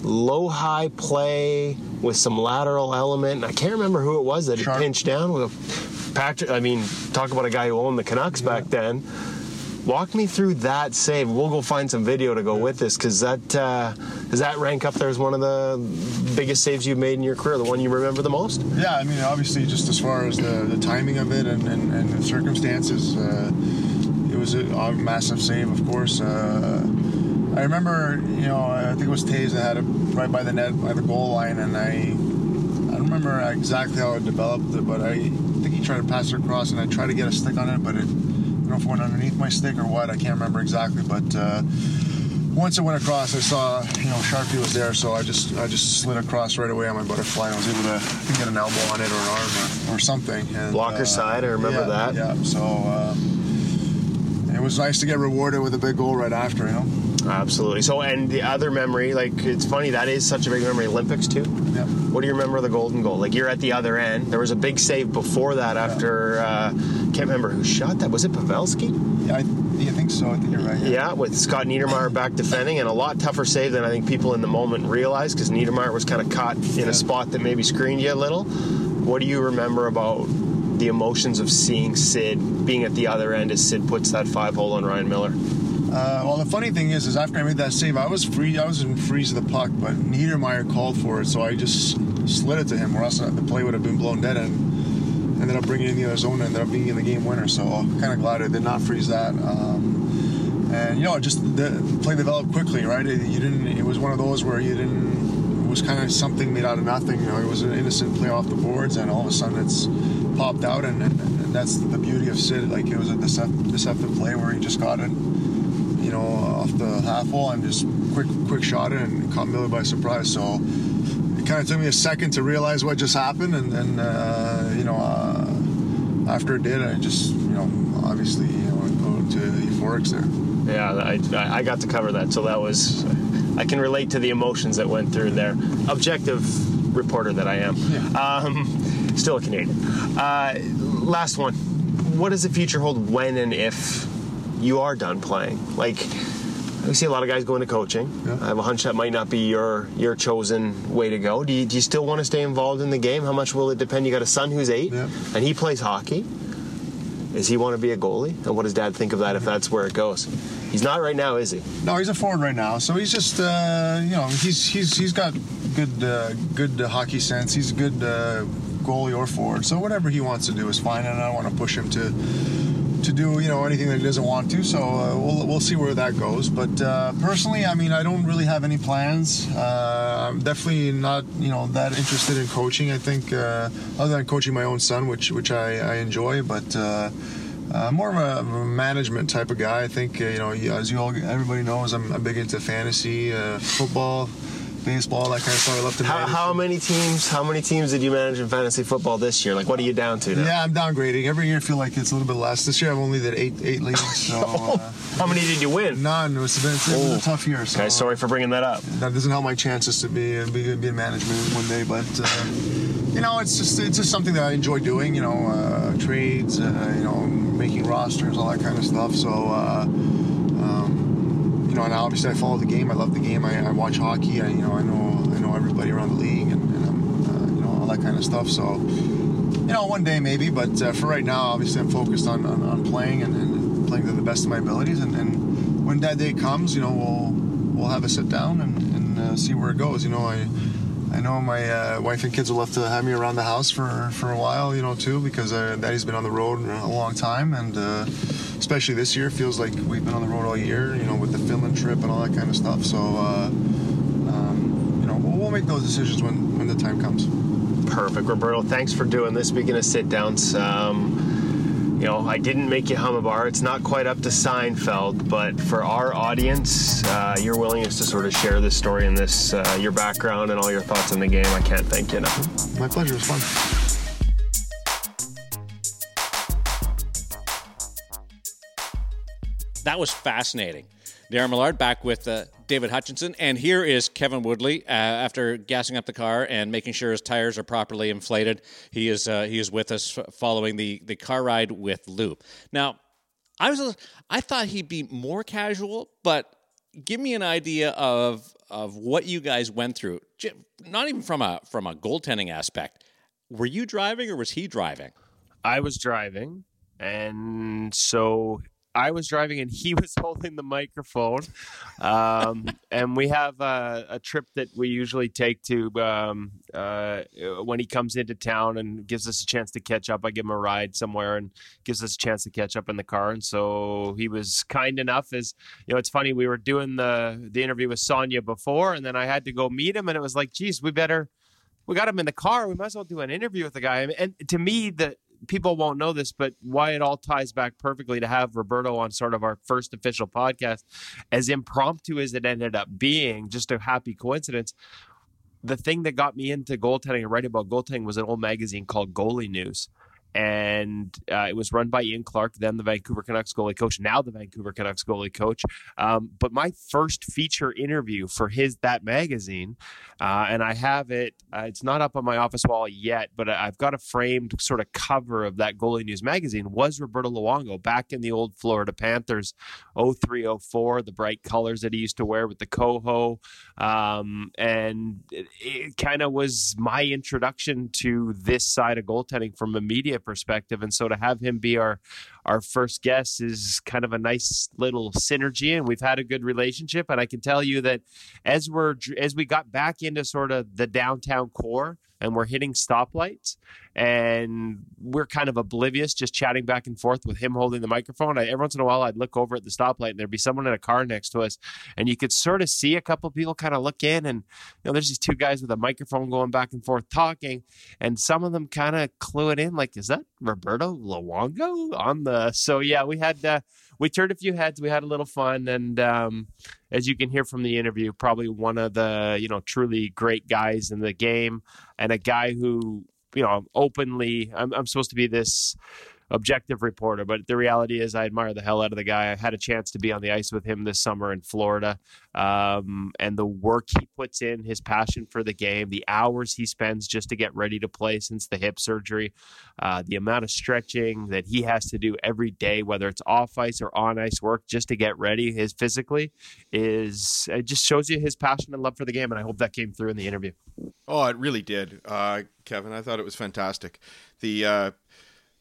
low high play with some lateral element. I can't remember who it was that he Sharp. pinched down with Patrick. I mean, talk about a guy who owned the Canucks back then. Walk me through that save. We'll go find some video to go with this because that uh, does that rank up there as one of the biggest saves you've made in your career, the one you remember the most. Yeah, I mean, obviously, just as far as the, the timing of it and, and, and the circumstances, uh, it was a, a massive save, of course. Uh, I remember, you know, I think it was Toews that had it right by the net, by the goal line, and I, I don't remember exactly how it developed, but I think he tried to pass it across, and I tried to get a stick on it, but it, don't know if it went underneath my stick or what. I can't remember exactly, but. Uh, once it went across, I saw you know Sharpie was there, so I just I just slid across right away on my butterfly. I was able to get an elbow on it or an arm or, or something. And, Blocker uh, side, I remember yeah, that. Yeah, so um, it was nice to get rewarded with a big goal right after. You know. Absolutely. So, and the other memory, like it's funny that is such a big memory. Olympics too. Yeah. What do you remember of the golden goal? Like you're at the other end. There was a big save before that. After uh, can't remember who shot that. Was it Pavelski? Yeah, I, yeah, I think so. I think you're right. Yeah, with Scott Niedermayer back defending, and a lot tougher save than I think people in the moment realized because Niedermayer was kind of caught in Yeah. a spot that maybe screened you a little. What do you remember about the emotions of seeing Sid being at the other end as Sid puts that five hole on Ryan Miller? Uh, well, the funny thing is, is after I made that save, I was free. I was in freeze of the puck, but Niedermayer called for it, so I just slid it to him, or else the play would have been blown dead and ended up bringing in the zone. Ended up being in the game winner. So kind of glad I did not freeze that. Um, and you know, just the play developed quickly, right? It, you didn't. It was one of those where you didn't. It was kind of something made out of nothing. You know, it was an innocent play off the boards, and all of a sudden it's popped out, and, and, and that's the beauty of Sid. Like it was a decep- deceptive play where he just got it you know, off the half wall and just quick, quick shot it and caught Miller by surprise. So it kind of took me a second to realize what just happened, and then uh, you know, uh, after it did, I just, you know, obviously, know, go to euphorics there. Yeah, I, I got to cover that, so that was. I can relate to the emotions that went through there. Objective reporter that I am. Um, still a Canadian. Uh, last one. What does the future hold when and if you are done playing? Like, we see a lot of guys going to coaching. Yeah. I have a hunch that might not be your your chosen way to go. Do you, do you still want to stay involved in the game? How much will it depend? You got a son who's eight, Yeah. and he plays hockey. Does he want to be a goalie? And what does dad think of that if that's where it goes? He's not right now, is he? No, he's a forward right now, so he's just, uh, you know, he's he's he's got good uh, good uh, hockey sense. He's a good uh, goalie or forward, so whatever he wants to do is fine, and I don't want to push him to to do you know anything that he doesn't want to. So uh, we'll we'll see where that goes. But uh, personally, I mean, I don't really have any plans. Uh, I'm definitely not you know that interested in coaching. I think uh, other than coaching my own son, which which I, I enjoy, but. Uh, uh, more of a, a management type of guy. I think uh, you know, as you all, everybody knows, I'm, I'm big into fantasy, uh, football, baseball, that kind of stuff. I love to How, how many teams? How many teams did you manage in fantasy football this year? Like, what are you down to now? Yeah, I'm downgrading. Every year I feel like it's a little bit less. This year I've only did eight eight leagues, [LAUGHS] so uh, How many did you win? none. It was, it's been Oh. a tough year. So Guys, sorry for bringing that up. that doesn't help my chances to be be, be in management one day. But uh, you know, it's just it's just something that I enjoy doing. You know, uh, trades, uh, you know, making rosters, all that kind of stuff. So. Uh, um, you know, and obviously I follow the game. I love the game. I, I watch hockey. I, you know, I know I know everybody around the league, and, and um, uh, you know all that kind of stuff. So, you know, one day maybe, but uh, for right now, obviously I'm focused on, on, on playing and, and playing to the best of my abilities. And, and when that day comes, you know, we'll we'll have a sit down and, and uh, see where it goes. You know, I I know my uh, wife and kids will love to have me around the house for, for a while, you know, too, because uh, Daddy's been on the road a long time, and uh, especially this year, feels like we've been on the road all year, you know, with the Finland trip and all that kind of stuff. So, uh, um, you know, we'll, we'll make those decisions when, when the time comes. Perfect, Roberto. Thanks for doing this. Speaking of sit downs, um, you know, I didn't make you hum a bar. It's not quite up to Seinfeld, but for our audience, uh, your willingness to sort of share this story and this, uh, your background and all your thoughts on the game, I can't thank you enough. My pleasure. It was fun. That was fascinating. Darren Millard back with uh, David Hutchinson. And here is Kevin Woodley uh, after gassing up the car and making sure his tires are properly inflated. He is uh, he is with us following the, the car ride with Lou. Now, I was I thought he'd be more casual, but give me an idea of of what you guys went through. Not even from a from a goaltending aspect. Were you driving or was he driving? I was driving, and so I was driving and he [LAUGHS] was holding the microphone. Um, and we have a, a, trip that we usually take to um, uh, when he comes into town and gives us a chance to catch up. I give him a ride somewhere and gives us a chance to catch up in the car. And so he was kind enough as, you know, it's funny, we were doing the, the interview with Sonia before and then I had to go meet him and it was like, geez, we better, we got him in the car. We might as well do an interview with the guy. And to me, the people won't know this, but why it all ties back perfectly to have Roberto on sort of our first official podcast, as impromptu as it ended up being, just a happy coincidence. The thing that got me into goaltending and writing about goaltending was an old magazine called Goalie News and uh, it was run by Ian Clark, then the Vancouver Canucks goalie coach, now the Vancouver Canucks goalie coach. Um, but my first feature interview for his that magazine, uh, and I have it. Uh, it's not up on my office wall yet, but I've got a framed sort of cover of that goalie news magazine. Was Roberto Luongo back in the old Florida Panthers, 0304, the bright colors that he used to wear with the Koho, um, and it, it kind of was my introduction to this side of goaltending from a media perspective. And so to have him be our our first guest is kind of a nice little synergy, and we've had a good relationship. And I can tell you that as we're as we got back into sort of the downtown core and we're hitting stoplights and we're kind of oblivious just chatting back and forth with him holding the microphone. I, every once in a while i'd look over at the stoplight and there'd be someone in a car next to us and you could sort of see a couple people kind of look in and you know there's these two guys with a microphone going back and forth talking and some of them kind of clue it in like is that roberto luongo on the so yeah we had uh, we turned a few heads we had a little fun and um, as you can hear from the interview, probably one of the you know truly great guys in the game, and a guy who you know openly. I'm, I'm supposed to be this objective reporter, but the reality is I admire the hell out of the guy. I had a chance to be on the ice with him this summer in Florida, um, and the work he puts in, his passion for the game, the hours he spends just to get ready to play since the hip surgery, uh, the amount of stretching that he has to do every day, whether it's off ice or on ice work, just to get ready, his physically is it just shows you his passion and love for the game, and I hope that came through in the interview. Oh, it really did, uh, Kevin. I thought it was fantastic. The uh,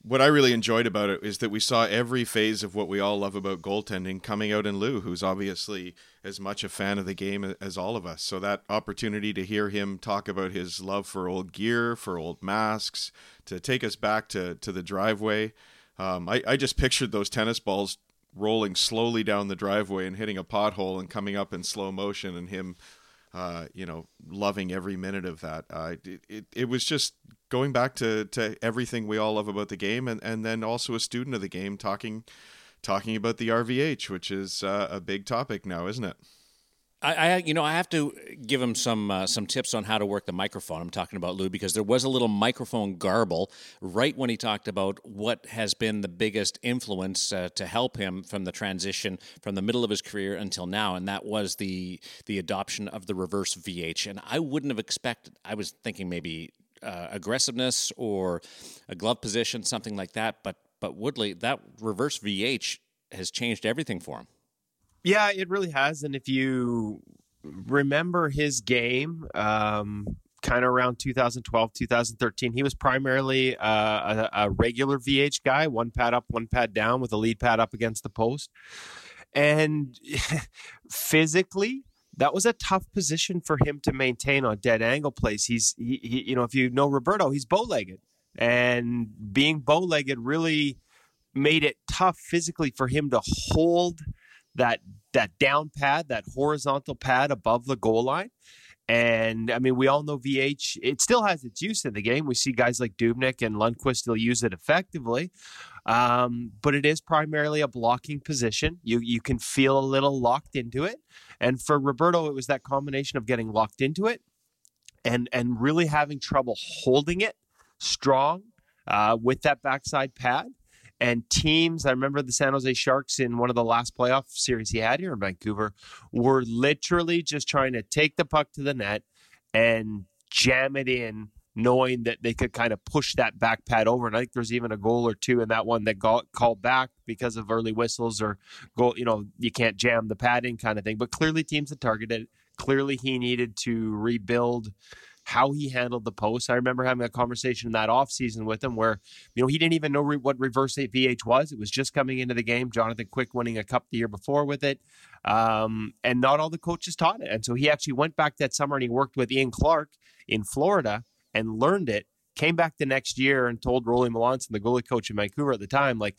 what I really enjoyed about it is that we saw every phase of what we all love about goaltending coming out in Lou, who's obviously as much a fan of the game as all of us. So that opportunity to hear him talk about his love for old gear, for old masks, to take us back to to the driveway. Um, I, I just pictured those tennis balls rolling slowly down the driveway and hitting a pothole and coming up in slow motion, and him uh, you know, loving every minute of that. Uh, it, it, it was just going back to, to everything we all love about the game, and, and then also a student of the game talking talking about the RVH, which is uh, a big topic now, isn't it? I, you know, I have to give him some uh, some tips on how to work the microphone. I'm talking about Lou because there was a little microphone garble right when he talked about what has been the biggest influence uh, to help him from the transition from the middle of his career until now, and that was the the adoption of the reverse VH. And I wouldn't have expected. I was thinking maybe uh, aggressiveness or a glove position, something like that. But but Woodley, that reverse VH has changed everything for him. Yeah, it really has. And if you remember his game, um, kind of around 2012, 2013, he was primarily uh, a, a, regular VH guy, one pad up, one pad down, with a lead pad up against the post. And [LAUGHS] physically, that was a tough position for him to maintain on dead angle plays. He's, he, he you know, if you know Roberto, he's bow legged, and being bow legged really made it tough physically for him to hold that that down pad, that horizontal pad above the goal line. And I mean, we all know VH, it still has its use in the game. We see guys like Dubnyk and Lundqvist still use it effectively. Um, but it is primarily a blocking position. You you can feel a little locked into it. And for Roberto, it was that combination of getting locked into it and and really having trouble holding it strong uh, with that backside pad And teams, I remember the San Jose Sharks in one of the last playoff series he had here in Vancouver, were literally just trying to take the puck to the net and jam it in, knowing that they could kind of push that back pad over. And I think there's even a goal or two in that one that got called back because of early whistles or goal. You know, you can't jam the pad in kind of thing. But clearly, teams had targeted. Clearly, he needed to rebuild how he handled the post. I remember having a conversation in that offseason with him where, you know, he didn't even know re- what reverse VH was. It was just coming into the game. Jonathan Quick winning a cup the year before with it. Um, and not all the coaches taught it. And so he actually went back that summer and he worked with Ian Clark in Florida and learned it. Came back the next year and told Rolly Melanson, the goalie coach in Vancouver at the time, like,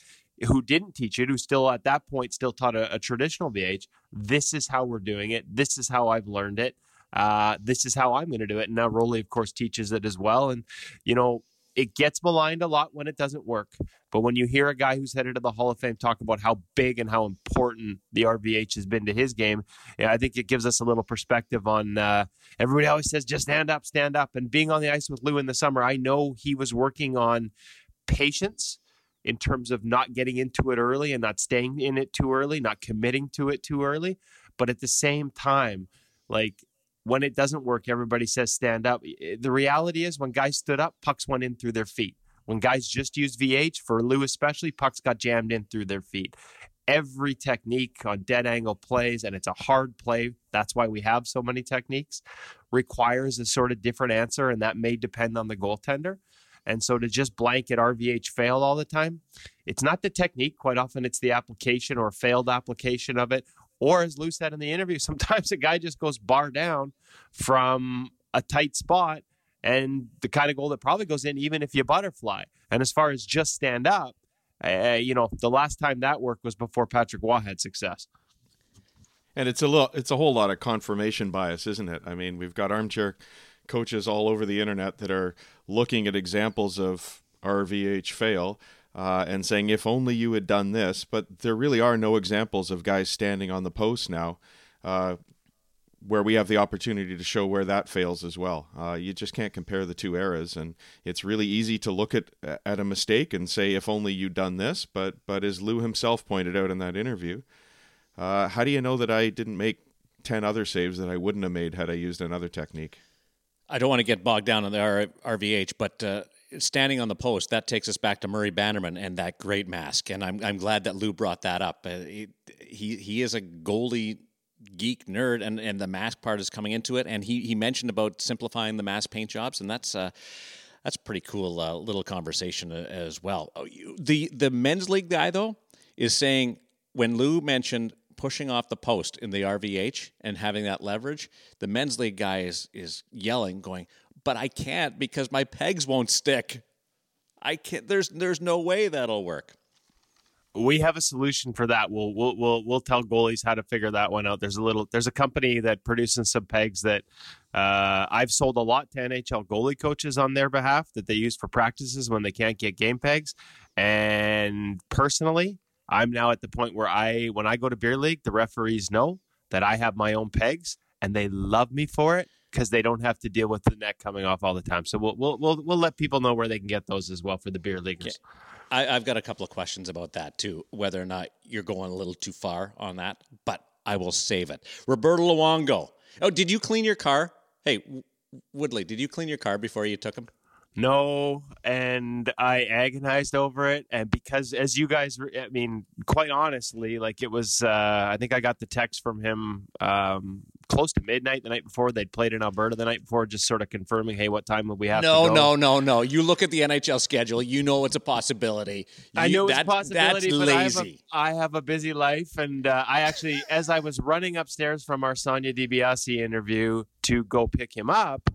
who didn't teach it, who still at that point still taught a, a traditional VH, this is how we're doing it. This is how I've learned it uh, this is how I'm going to do it. And now Rolly, of course, teaches it as well. And, you know, it gets maligned a lot when it doesn't work. But when you hear a guy who's headed to the Hall of Fame talk about how big and how important the RVH has been to his game, yeah, I think it gives us a little perspective on. Uh, everybody always says, just stand up, stand up. And being on the ice with Lou in the summer, I know he was working on patience in terms of not getting into it early and not staying in it too early, not committing to it too early. But at the same time, like when it doesn't work, everybody says stand up. The reality is, when guys stood up, pucks went in through their feet. When guys just used VH, for Lou especially, pucks got jammed in through their feet. Every technique on dead angle plays, and it's a hard play. That's why we have so many techniques, requires a sort of different answer, and that may depend on the goaltender. And so to just blanket RVH fail all the time, it's not the technique. Quite often it's the application or failed application of it, or as Lou said in the interview, [LAUGHS] sometimes a guy just goes bar down from a tight spot and the kind of goal that probably goes in even if you butterfly. And as far as just stand up, uh, you know, the last time that worked was before Patrick Roy had success. And it's a little, it's a whole lot of confirmation bias, isn't it? I mean, we've got armchair coaches all over the internet that are looking at examples of RVH fail uh, and saying, if only you had done this. But there really are no examples of guys standing on the post now uh, where we have the opportunity to show where that fails as well. Uh, you just can't compare the two eras. And it's really easy to look at, at a mistake and say, if only you'd done this. But, but as Lou himself pointed out in that interview, uh, how do you know that I didn't make 10 other saves that I wouldn't have made had I used another technique? I don't want to get bogged down on the RVH, but uh, standing on the post, that takes us back to Murray Bannerman and that great mask. And I'm, I'm glad that Lou brought that up. Uh, he, he, he is a goalie geek nerd, and, and the mask part is coming into it. And he, he mentioned about simplifying the mask paint jobs, and that's uh, that's pretty cool uh, little conversation uh, as well. Oh, the the men's league guy though is saying when Lou mentioned pushing off the post in the RVH and having that leverage, the men's league guy is is yelling, going, but I can't because my pegs won't stick. I can't. There's there's no way that'll work. We have a solution for that. We'll we'll we'll we'll tell goalies how to figure that one out. There's a little there's a company that produces some pegs that uh, I've sold a lot to NHL goalie coaches on their behalf that they use for practices when they can't get game pegs. And personally, I'm now at the point where I when I go to beer league, the referees know that I have my own pegs and they love me for it because they don't have to deal with the neck coming off all the time. So we'll we'll we'll, we'll let people know where they can get those as well for the beer leaguers. I, have got a couple of questions about that too, whether or not you're going a little too far on that, but I will save it. Roberto Luongo. Oh, did you clean your car? Hey, Woodley, did you clean your car before you took him? No, and I agonized over it, and because as you guys, I mean, quite honestly, like it was. Uh, I think I got the text from him um, close to midnight the night before. They'd played in Alberta the night before, just sort of confirming, hey, what time would we have? No, no, no, no. You look at the NHL schedule. You know it's a possibility. You, I know it's that, a possibility, that's but lazy. I have, a, I have a busy life, and uh, I actually, as I was running upstairs from our Sonia DiBiase interview to go pick him up.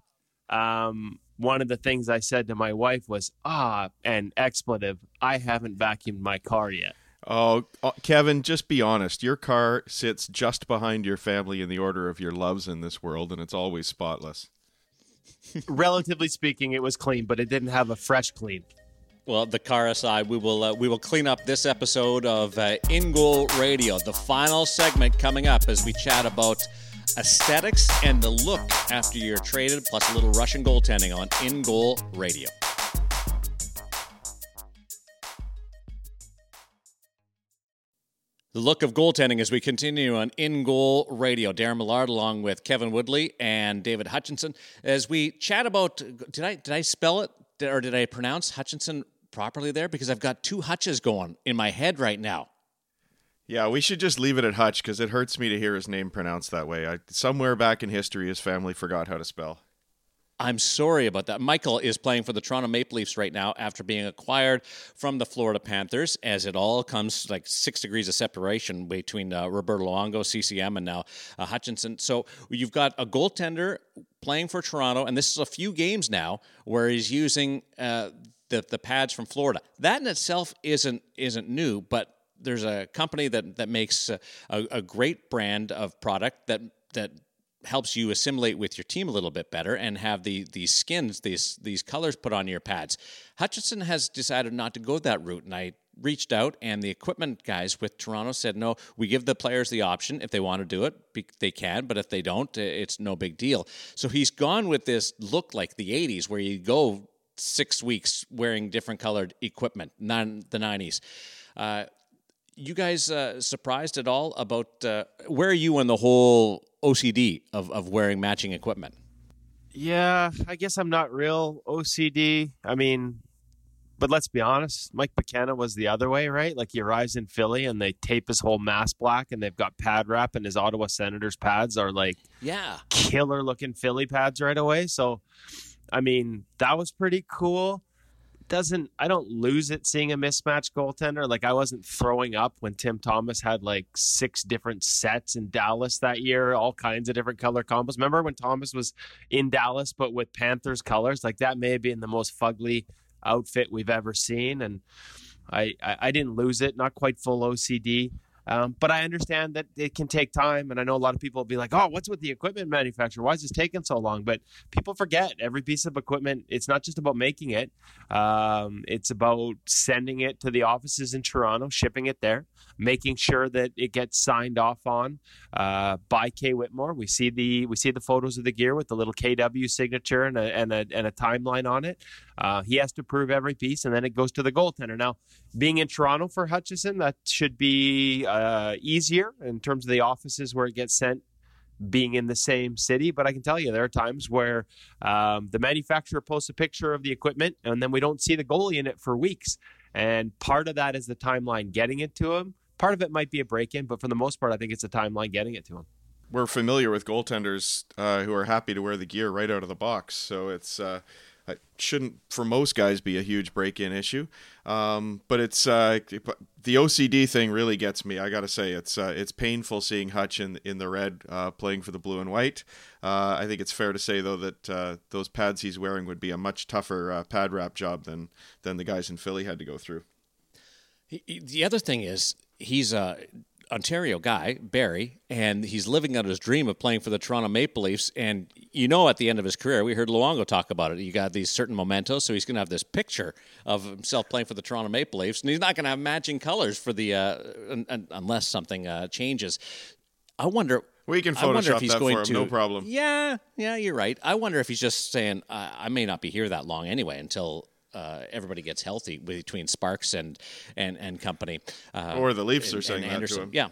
Um, one of the things I said to my wife was, ah, and expletive, I haven't vacuumed my car yet. Oh, uh, Kevin, just be honest. Your car sits just behind your family in the order of your loves in this world, and it's always spotless. [LAUGHS] Relatively speaking, it was clean, but it didn't have a fresh clean. Well, the car aside, we will uh, we will clean up this episode of uh, In Goal Radio. The final segment coming up as we chat about aesthetics, and the look after you're traded, plus a little Russian goaltending on In Goal Radio. The look of goaltending as we continue on In Goal Radio. Darren Millard along with Kevin Woodley and David Hutchinson as we chat about. Did I did I spell it or did I pronounce Hutchinson properly there? Because I've got two Hutches going in my head right now. Yeah, we should just leave it at Hutch because it hurts me to hear his name pronounced that way. I, somewhere back in history, his family forgot how to spell. I'm sorry about that. Michael is playing for the Toronto Maple Leafs right now after being acquired from the Florida Panthers, as it all comes like six degrees of separation between uh, Roberto Luongo, CCM, and now uh, Hutchinson. So you've got a goaltender playing for Toronto, and this is a few games now where he's using uh, the the pads from Florida. That in itself isn't isn't new, but there's a company that that makes a, a great brand of product that that helps you assimilate with your team a little bit better and have the these skins these these colors put on your pads. Hutchinson has decided not to go that route, and I reached out and the equipment guys with Toronto said no, we give the players the option if they want to do it, they can, but if they don't, it's no big deal. So he's gone with this look like the 80s where you go 6 weeks wearing different colored equipment, not the 90s. Uh, you guys uh, surprised at all about uh, where are you in the whole OCD of, of wearing matching equipment? Yeah, I guess I'm not real OCD. I mean, but let's be honest, Mike McKenna was the other way, right? Like he arrives in Philly and they tape his whole mask black and they've got pad wrap and his Ottawa Senators pads are like yeah, killer looking Philly pads right away. So I mean, that was pretty cool doesn't I don't lose it seeing a mismatch goaltender. Like I wasn't throwing up when Tim Thomas had like six different sets in Dallas that year, all kinds of different color combos. Remember when Thomas was in Dallas but with Panthers colors? Like that may have been the most fugly outfit we've ever seen. And I, I, I didn't lose it, not quite full OCD. Um, but I understand that it can take time, and I know a lot of people will be like, "Oh, what's with the equipment manufacturer? Why is this taking so long?" But people forget every piece of equipment. It's not just about making it; um, it's about sending it to the offices in Toronto, shipping it there, making sure that it gets signed off on uh, by Kay Whitmore. We see the we see the photos of the gear with the little KW signature and a and a, and a timeline on it. Uh, he has to prove every piece, and then it goes to the goaltender. Now, being in Toronto for Hutchinson, that should be uh, easier in terms of the offices where it gets sent being in the same city. But I can tell you, there are times where um, the manufacturer posts a picture of the equipment, and then we don't see the goalie in it for weeks. And part of that is the timeline getting it to him. Part of it might be a break in, but for the most part, I think it's a timeline getting it to him. We're familiar with goaltenders uh, who are happy to wear the gear right out of the box. So it's. Uh it shouldn't for most guys be a huge break-in issue. Um, but it's uh, the ocd thing really gets me. I gotta say it's uh, it's painful seeing hutch in, in the red uh, playing for the blue and white. Uh, i think it's fair to say though that uh, those pads he's wearing would be a much tougher uh, pad wrap job than than the guys in philly had to go through. The other thing is he's a Ontario guy, Barry, and he's living out his dream of playing for the Toronto Maple Leafs. And you know, at the end of his career, we heard Luongo talk about it. You got these certain mementos, so he's going to have this picture of himself playing for the Toronto Maple Leafs, and he's not going to have matching colors for the uh, unless something uh, changes. I wonder. We can Photoshop that for him, to, no problem. Yeah, yeah, you're right. I wonder if he's just saying, I may not be here that long anyway until uh, everybody gets healthy between Sparks and and and company. Uh, or the Leafs and, are saying that to him. Yeah,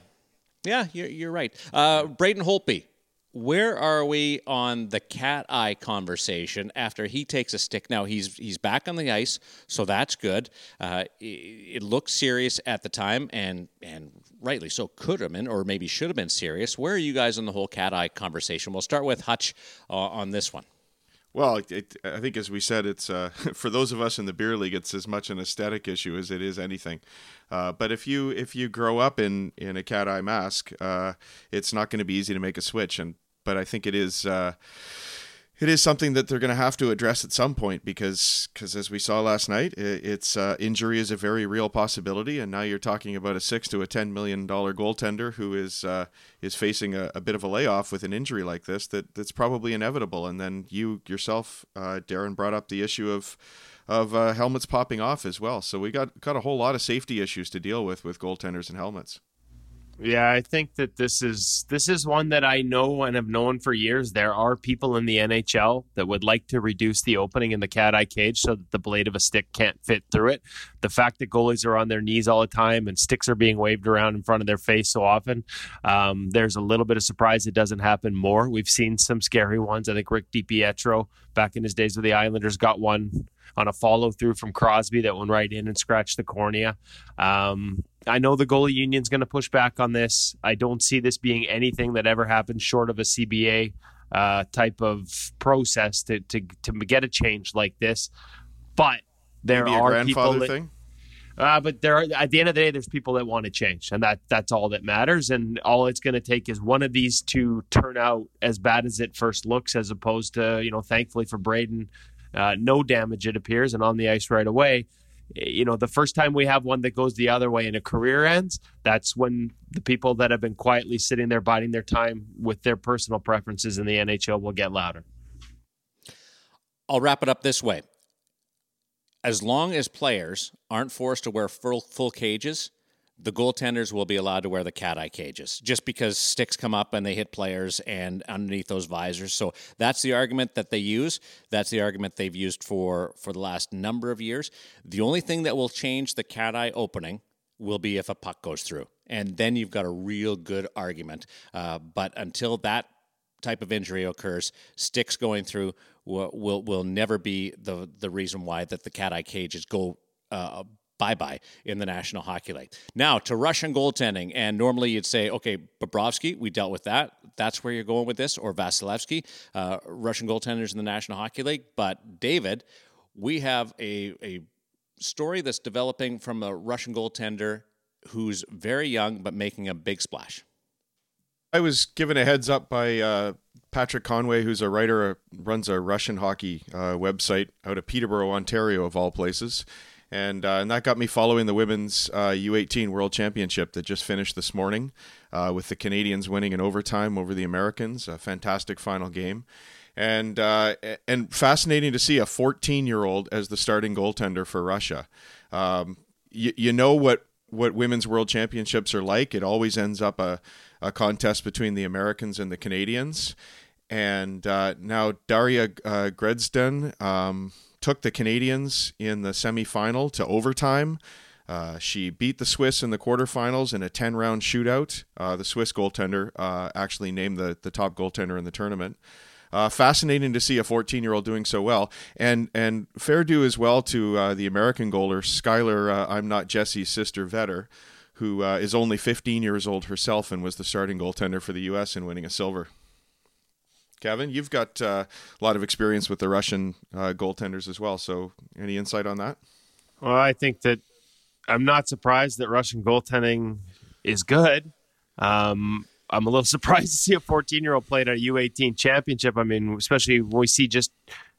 yeah, you're, you're right. Uh, Braden Holtby, where are we on the cat eye conversation after he takes a stick? Now he's he's back on the ice, so that's good. Uh, it, it looked serious at the time, and and rightly so could have been, or maybe should have been serious. Where are you guys on the whole cat eye conversation? We'll start with Hutch uh, on this one. Well, it, I think as we said, it's uh, [LAUGHS] for those of us in the beer league, it's as much an aesthetic issue as it is anything. Uh, but if you if you grow up in in a cat eye mask, uh, it's not going to be easy to make a switch. And but I think it is uh, it is something that they're going to have to address at some point because because as we saw last night, it's uh, injury is a very real possibility, and now you're talking about a six to a ten million dollar goaltender who is uh, is facing a, a, bit of a layoff with an injury like this that that's probably inevitable. And then you yourself, uh, Darren, brought up the issue of of uh, helmets popping off as well. So we got got a whole lot of safety issues to deal with with goaltenders and helmets. Yeah, I think that this is this is one that I know and have known for years. There are people in the NHL that would like to reduce the opening in the cat eye cage so that the blade of a stick can't fit through it. The fact that goalies are on their knees all the time and sticks are being waved around in front of their face so often, um, there's a little bit of surprise it doesn't happen more. We've seen some scary ones. I think Rick DiPietro back in his days with the Islanders got one on a follow through from Crosby that went right in and scratched the cornea. Um, I know the goalie union's going to push back on this. I don't see this being anything that ever happens short of a CBA uh, type of process to, to to get a change like this. But there Maybe are a people grandfather that, thing. uh, but there, are, at the end of the day, there's people that want to change, and that that's all that matters. And all it's going to take is one of these to turn out as bad as it first looks, as opposed to you know, thankfully for Braden, uh, no damage it appears, and on the ice right away. You know, the first time we have one that goes the other way and a career ends, that's when the people that have been quietly sitting there biding their time with their personal preferences in the NHL will get louder. I'll wrap it up this way. As long as players aren't forced to wear full, full cages, the goaltenders will be allowed to wear the cat eye cages just because sticks come up and they hit players and underneath those visors. So that's the argument that they use. That's the argument they've used for for the last number of years. The only thing that will change the cat eye opening will be if a puck goes through, and then you've got a real good argument. Uh, but until that type of injury occurs, sticks going through will will, will never be the the reason why that the cat eye cages go. Uh, bye bye in the National Hockey League. Now to Russian goaltending, and normally you'd say, okay, Bobrovsky, we dealt with that. That's where you're going with this, or Vasilevsky, uh, Russian goaltenders in the National Hockey League. But David, we have a a story that's developing from a Russian goaltender who's very young but making a big splash. I was given a heads up by uh, Patrick Conway, who's a writer, uh, runs a Russian hockey uh, website out of Peterborough, Ontario, of all places. And, uh, and that got me following the women's U18 World Championship that just finished this morning uh, with the Canadians winning in overtime over the Americans. A fantastic final game. And, uh, and fascinating to see a 14 year old as the starting goaltender for Russia. Um, you, you know what, what women's world championships are like. It always ends up a, a contest between the Americans and the Canadians. And uh, now Daria uh, Gredzen um, took the Canadians in the semifinal to overtime. Uh, she beat the Swiss in the quarterfinals in a 10 round shootout. Uh, the Swiss goaltender uh, actually named the, the top goaltender in the tournament. Uh, fascinating to see a 14 year old doing so well, and and fair due as well to uh, the American goaler Skylar. Uh, I'm not Jessie's sister Vetter, who is only 15 years old herself and was the starting goaltender for the U.S. in winning a silver. Kevin, you've got uh, a lot of experience with the Russian uh, goaltenders as well. So, any insight on that? Well, I think that I'm not surprised that Russian goaltending is good. Um, I'm a little [LAUGHS] surprised to see a 14 year old play at a U18 championship. I mean, especially when we see just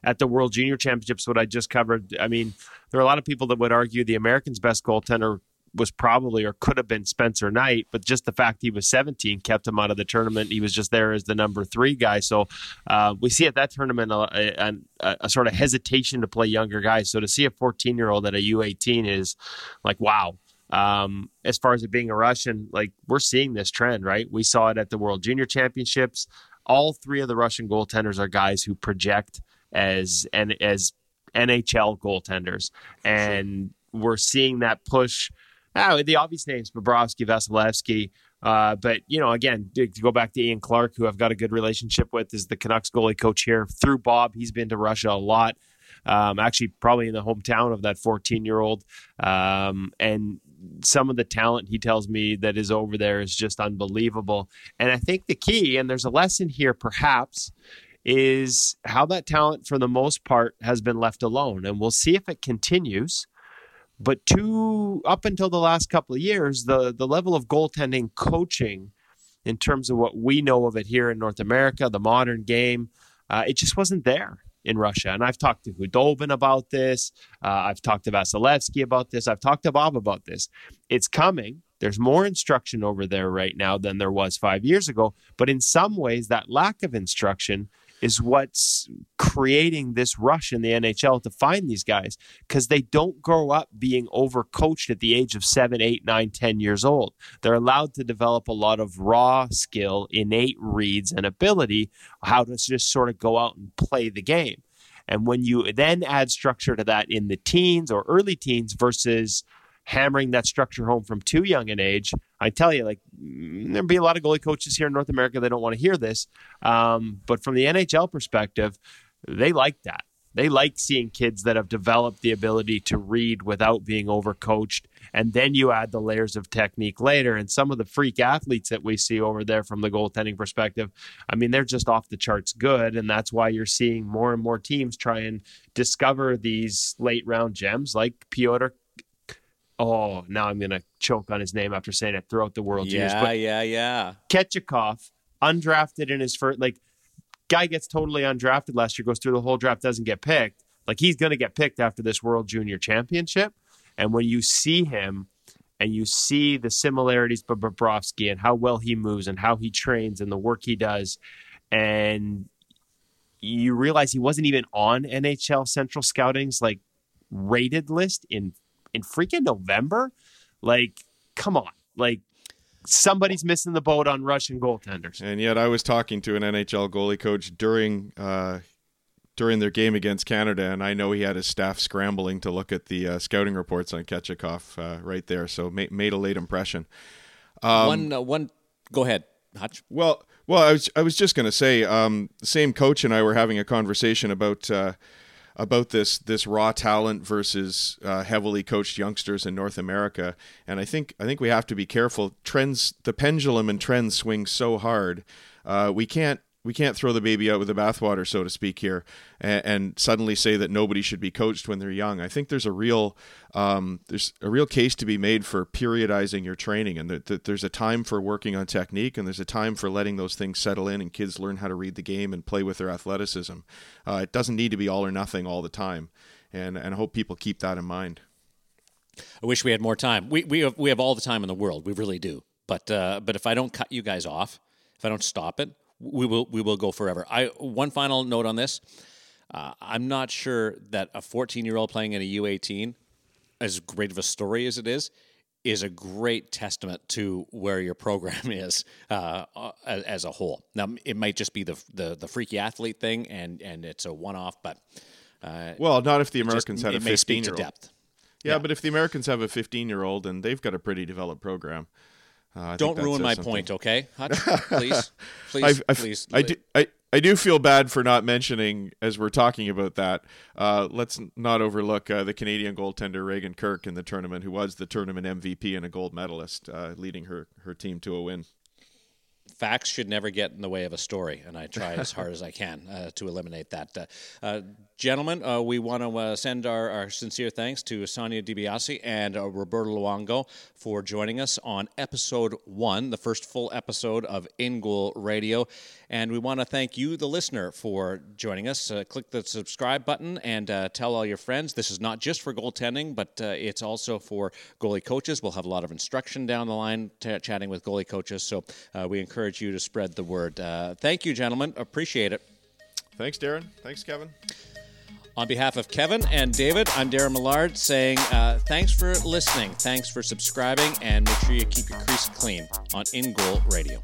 at the World Junior Championships, what I just covered. I mean, there are a lot of people that would argue the Americans' best goaltender was probably or could have been Spencer Knight, but just the fact he was 17 kept him out of the tournament. He was just there as the number three guy. So uh, we see at that tournament a, a, a, a, sort of hesitation to play younger guys. So to see a 14 year old at a U18 is like, wow. Um, as far as it being a Russian, like we're seeing this trend, right? We saw it at the World Junior Championships. All three of the Russian goaltenders are guys who project as and as NHL goaltenders, and we're seeing that push oh, the obvious names, Bobrovsky, Vasilevsky. Uh, but, you know, again, to go back to Ian Clark, who I've got a good relationship with, is the Canucks goalie coach here. Through Bob, he's been to Russia a lot. Um, actually, probably in the hometown of that 14 year old. Um, and some of the talent he tells me that is over there is just unbelievable. And I think the key, and there's a lesson here perhaps, is how that talent, for the most part, has been left alone. And we'll see if it continues. But to up until the last couple of years, the the level of goaltending coaching, in terms of what we know of it here in North America, the modern game, uh, it just wasn't there in Russia. And I've talked to Khudobin about this. Uh, I've talked to Vasilevsky about this. I've talked to Bob about this. It's coming. There's more instruction over there right now than there was five years ago. But in some ways, that lack of instruction is what's creating this rush in the NHL to find these guys because they don't grow up being overcoached at the age of seven, eight, nine, ten years old. They're allowed to develop a lot of raw skill, innate reads, and ability how to just sort of go out and play the game. And when you then add structure to that in the teens or early teens versus hammering that structure home from too young an age, I tell you, like mm, there'll be a lot of goalie coaches here in North America that don't want to hear this. Um, but from the NHL perspective, they like that. They like seeing kids that have developed the ability to read without being overcoached. And then you add the layers of technique later. And some of the freak athletes that we see over there from the goaltending perspective, I mean, they're just off the charts good. And that's why you're seeing more and more teams try and discover these late round gems like Pyotr oh, now I'm going to choke on his name after saying it throughout the World yeah, Juniors. But yeah, yeah. Kochetkov, undrafted in his first, like, guy gets totally undrafted last year, goes through the whole draft, doesn't get picked. Like, he's going to get picked after this World Junior Championship. And when you see him and you see the similarities with Bobrovsky and how well he moves and how he trains and the work he does, and you realize he wasn't even on NHL Central Scouting's like rated list in in freaking November? Like, come on. Like, somebody's missing the boat on Russian goaltenders. And yet, I was talking to an NHL goalie coach during uh, during their game against Canada, and I know he had his staff scrambling to look at the uh, scouting reports on Kochetkov uh, right there. So ma- made a late impression. Um, one, uh, one. Go ahead, Hutch. Well, well, I was I was just going to say, um, same coach and I were having a conversation about uh, about this this raw talent versus uh, heavily coached youngsters in North America, and I think I think we have to be careful. Trends, the pendulum and trends swing so hard. Uh, we can't we can't throw the baby out with the bathwater, so to speak, here, and, and, suddenly say that nobody should be coached when they're young. I think there's a real um, there's a real case to be made for periodizing your training, and that, that, there's a time for working on technique, and there's a time for letting those things settle in, and kids learn how to read the game and play with their athleticism. Uh, it doesn't need to be all or nothing all the time, and and I hope people keep that in mind. I wish we had more time. We we have, we have all the time in the world. We really do. But uh, but if I don't cut you guys off, if I don't stop it, we will we will go forever. I one final note on this. Uh, I'm not sure that a 14 year old playing in a U18, as great of a story as it is, is a great testament to where your program [LAUGHS] is uh, as, as, a whole. Now, it might just be the the, the freaky athlete thing, and and it's a one off, but uh, well, not if the Americans just, had a 15 year old. Yeah, yeah, but if the Americans have a 15 year old and they've got a pretty developed program. Uh, Don't ruin my something. point, okay? [LAUGHS] Hutch, please, please, I, I, please. I do, I, I do feel bad for not mentioning as we're talking about that. Uh, let's not overlook uh, the Canadian goaltender Reagan Kirk in the tournament, who was the tournament MVP and a gold medalist, uh, leading her her team to a win facts should never get in the way of a story, and I try as hard as I can uh, to eliminate that. Uh, uh, gentlemen, uh, we want to uh, send our, our, sincere thanks to Sonia DiBiase and uh, Roberto Luongo for joining us on episode one, the first full episode of In Goal Radio. And we want to thank you, the listener, for joining us. click the subscribe button and tell all your friends. This is not just for goaltending, but it's also for goalie coaches. We'll have a lot of instruction down the line, t- chatting with goalie coaches. So we encourage you to spread the word. Uh, thank you, gentlemen. Appreciate it. Thanks, Darren. Thanks, Kevin. On behalf of Kevin and David, I'm Darren Millard saying uh, thanks for listening, thanks for subscribing, and make sure you keep your crease clean on In Goal Radio.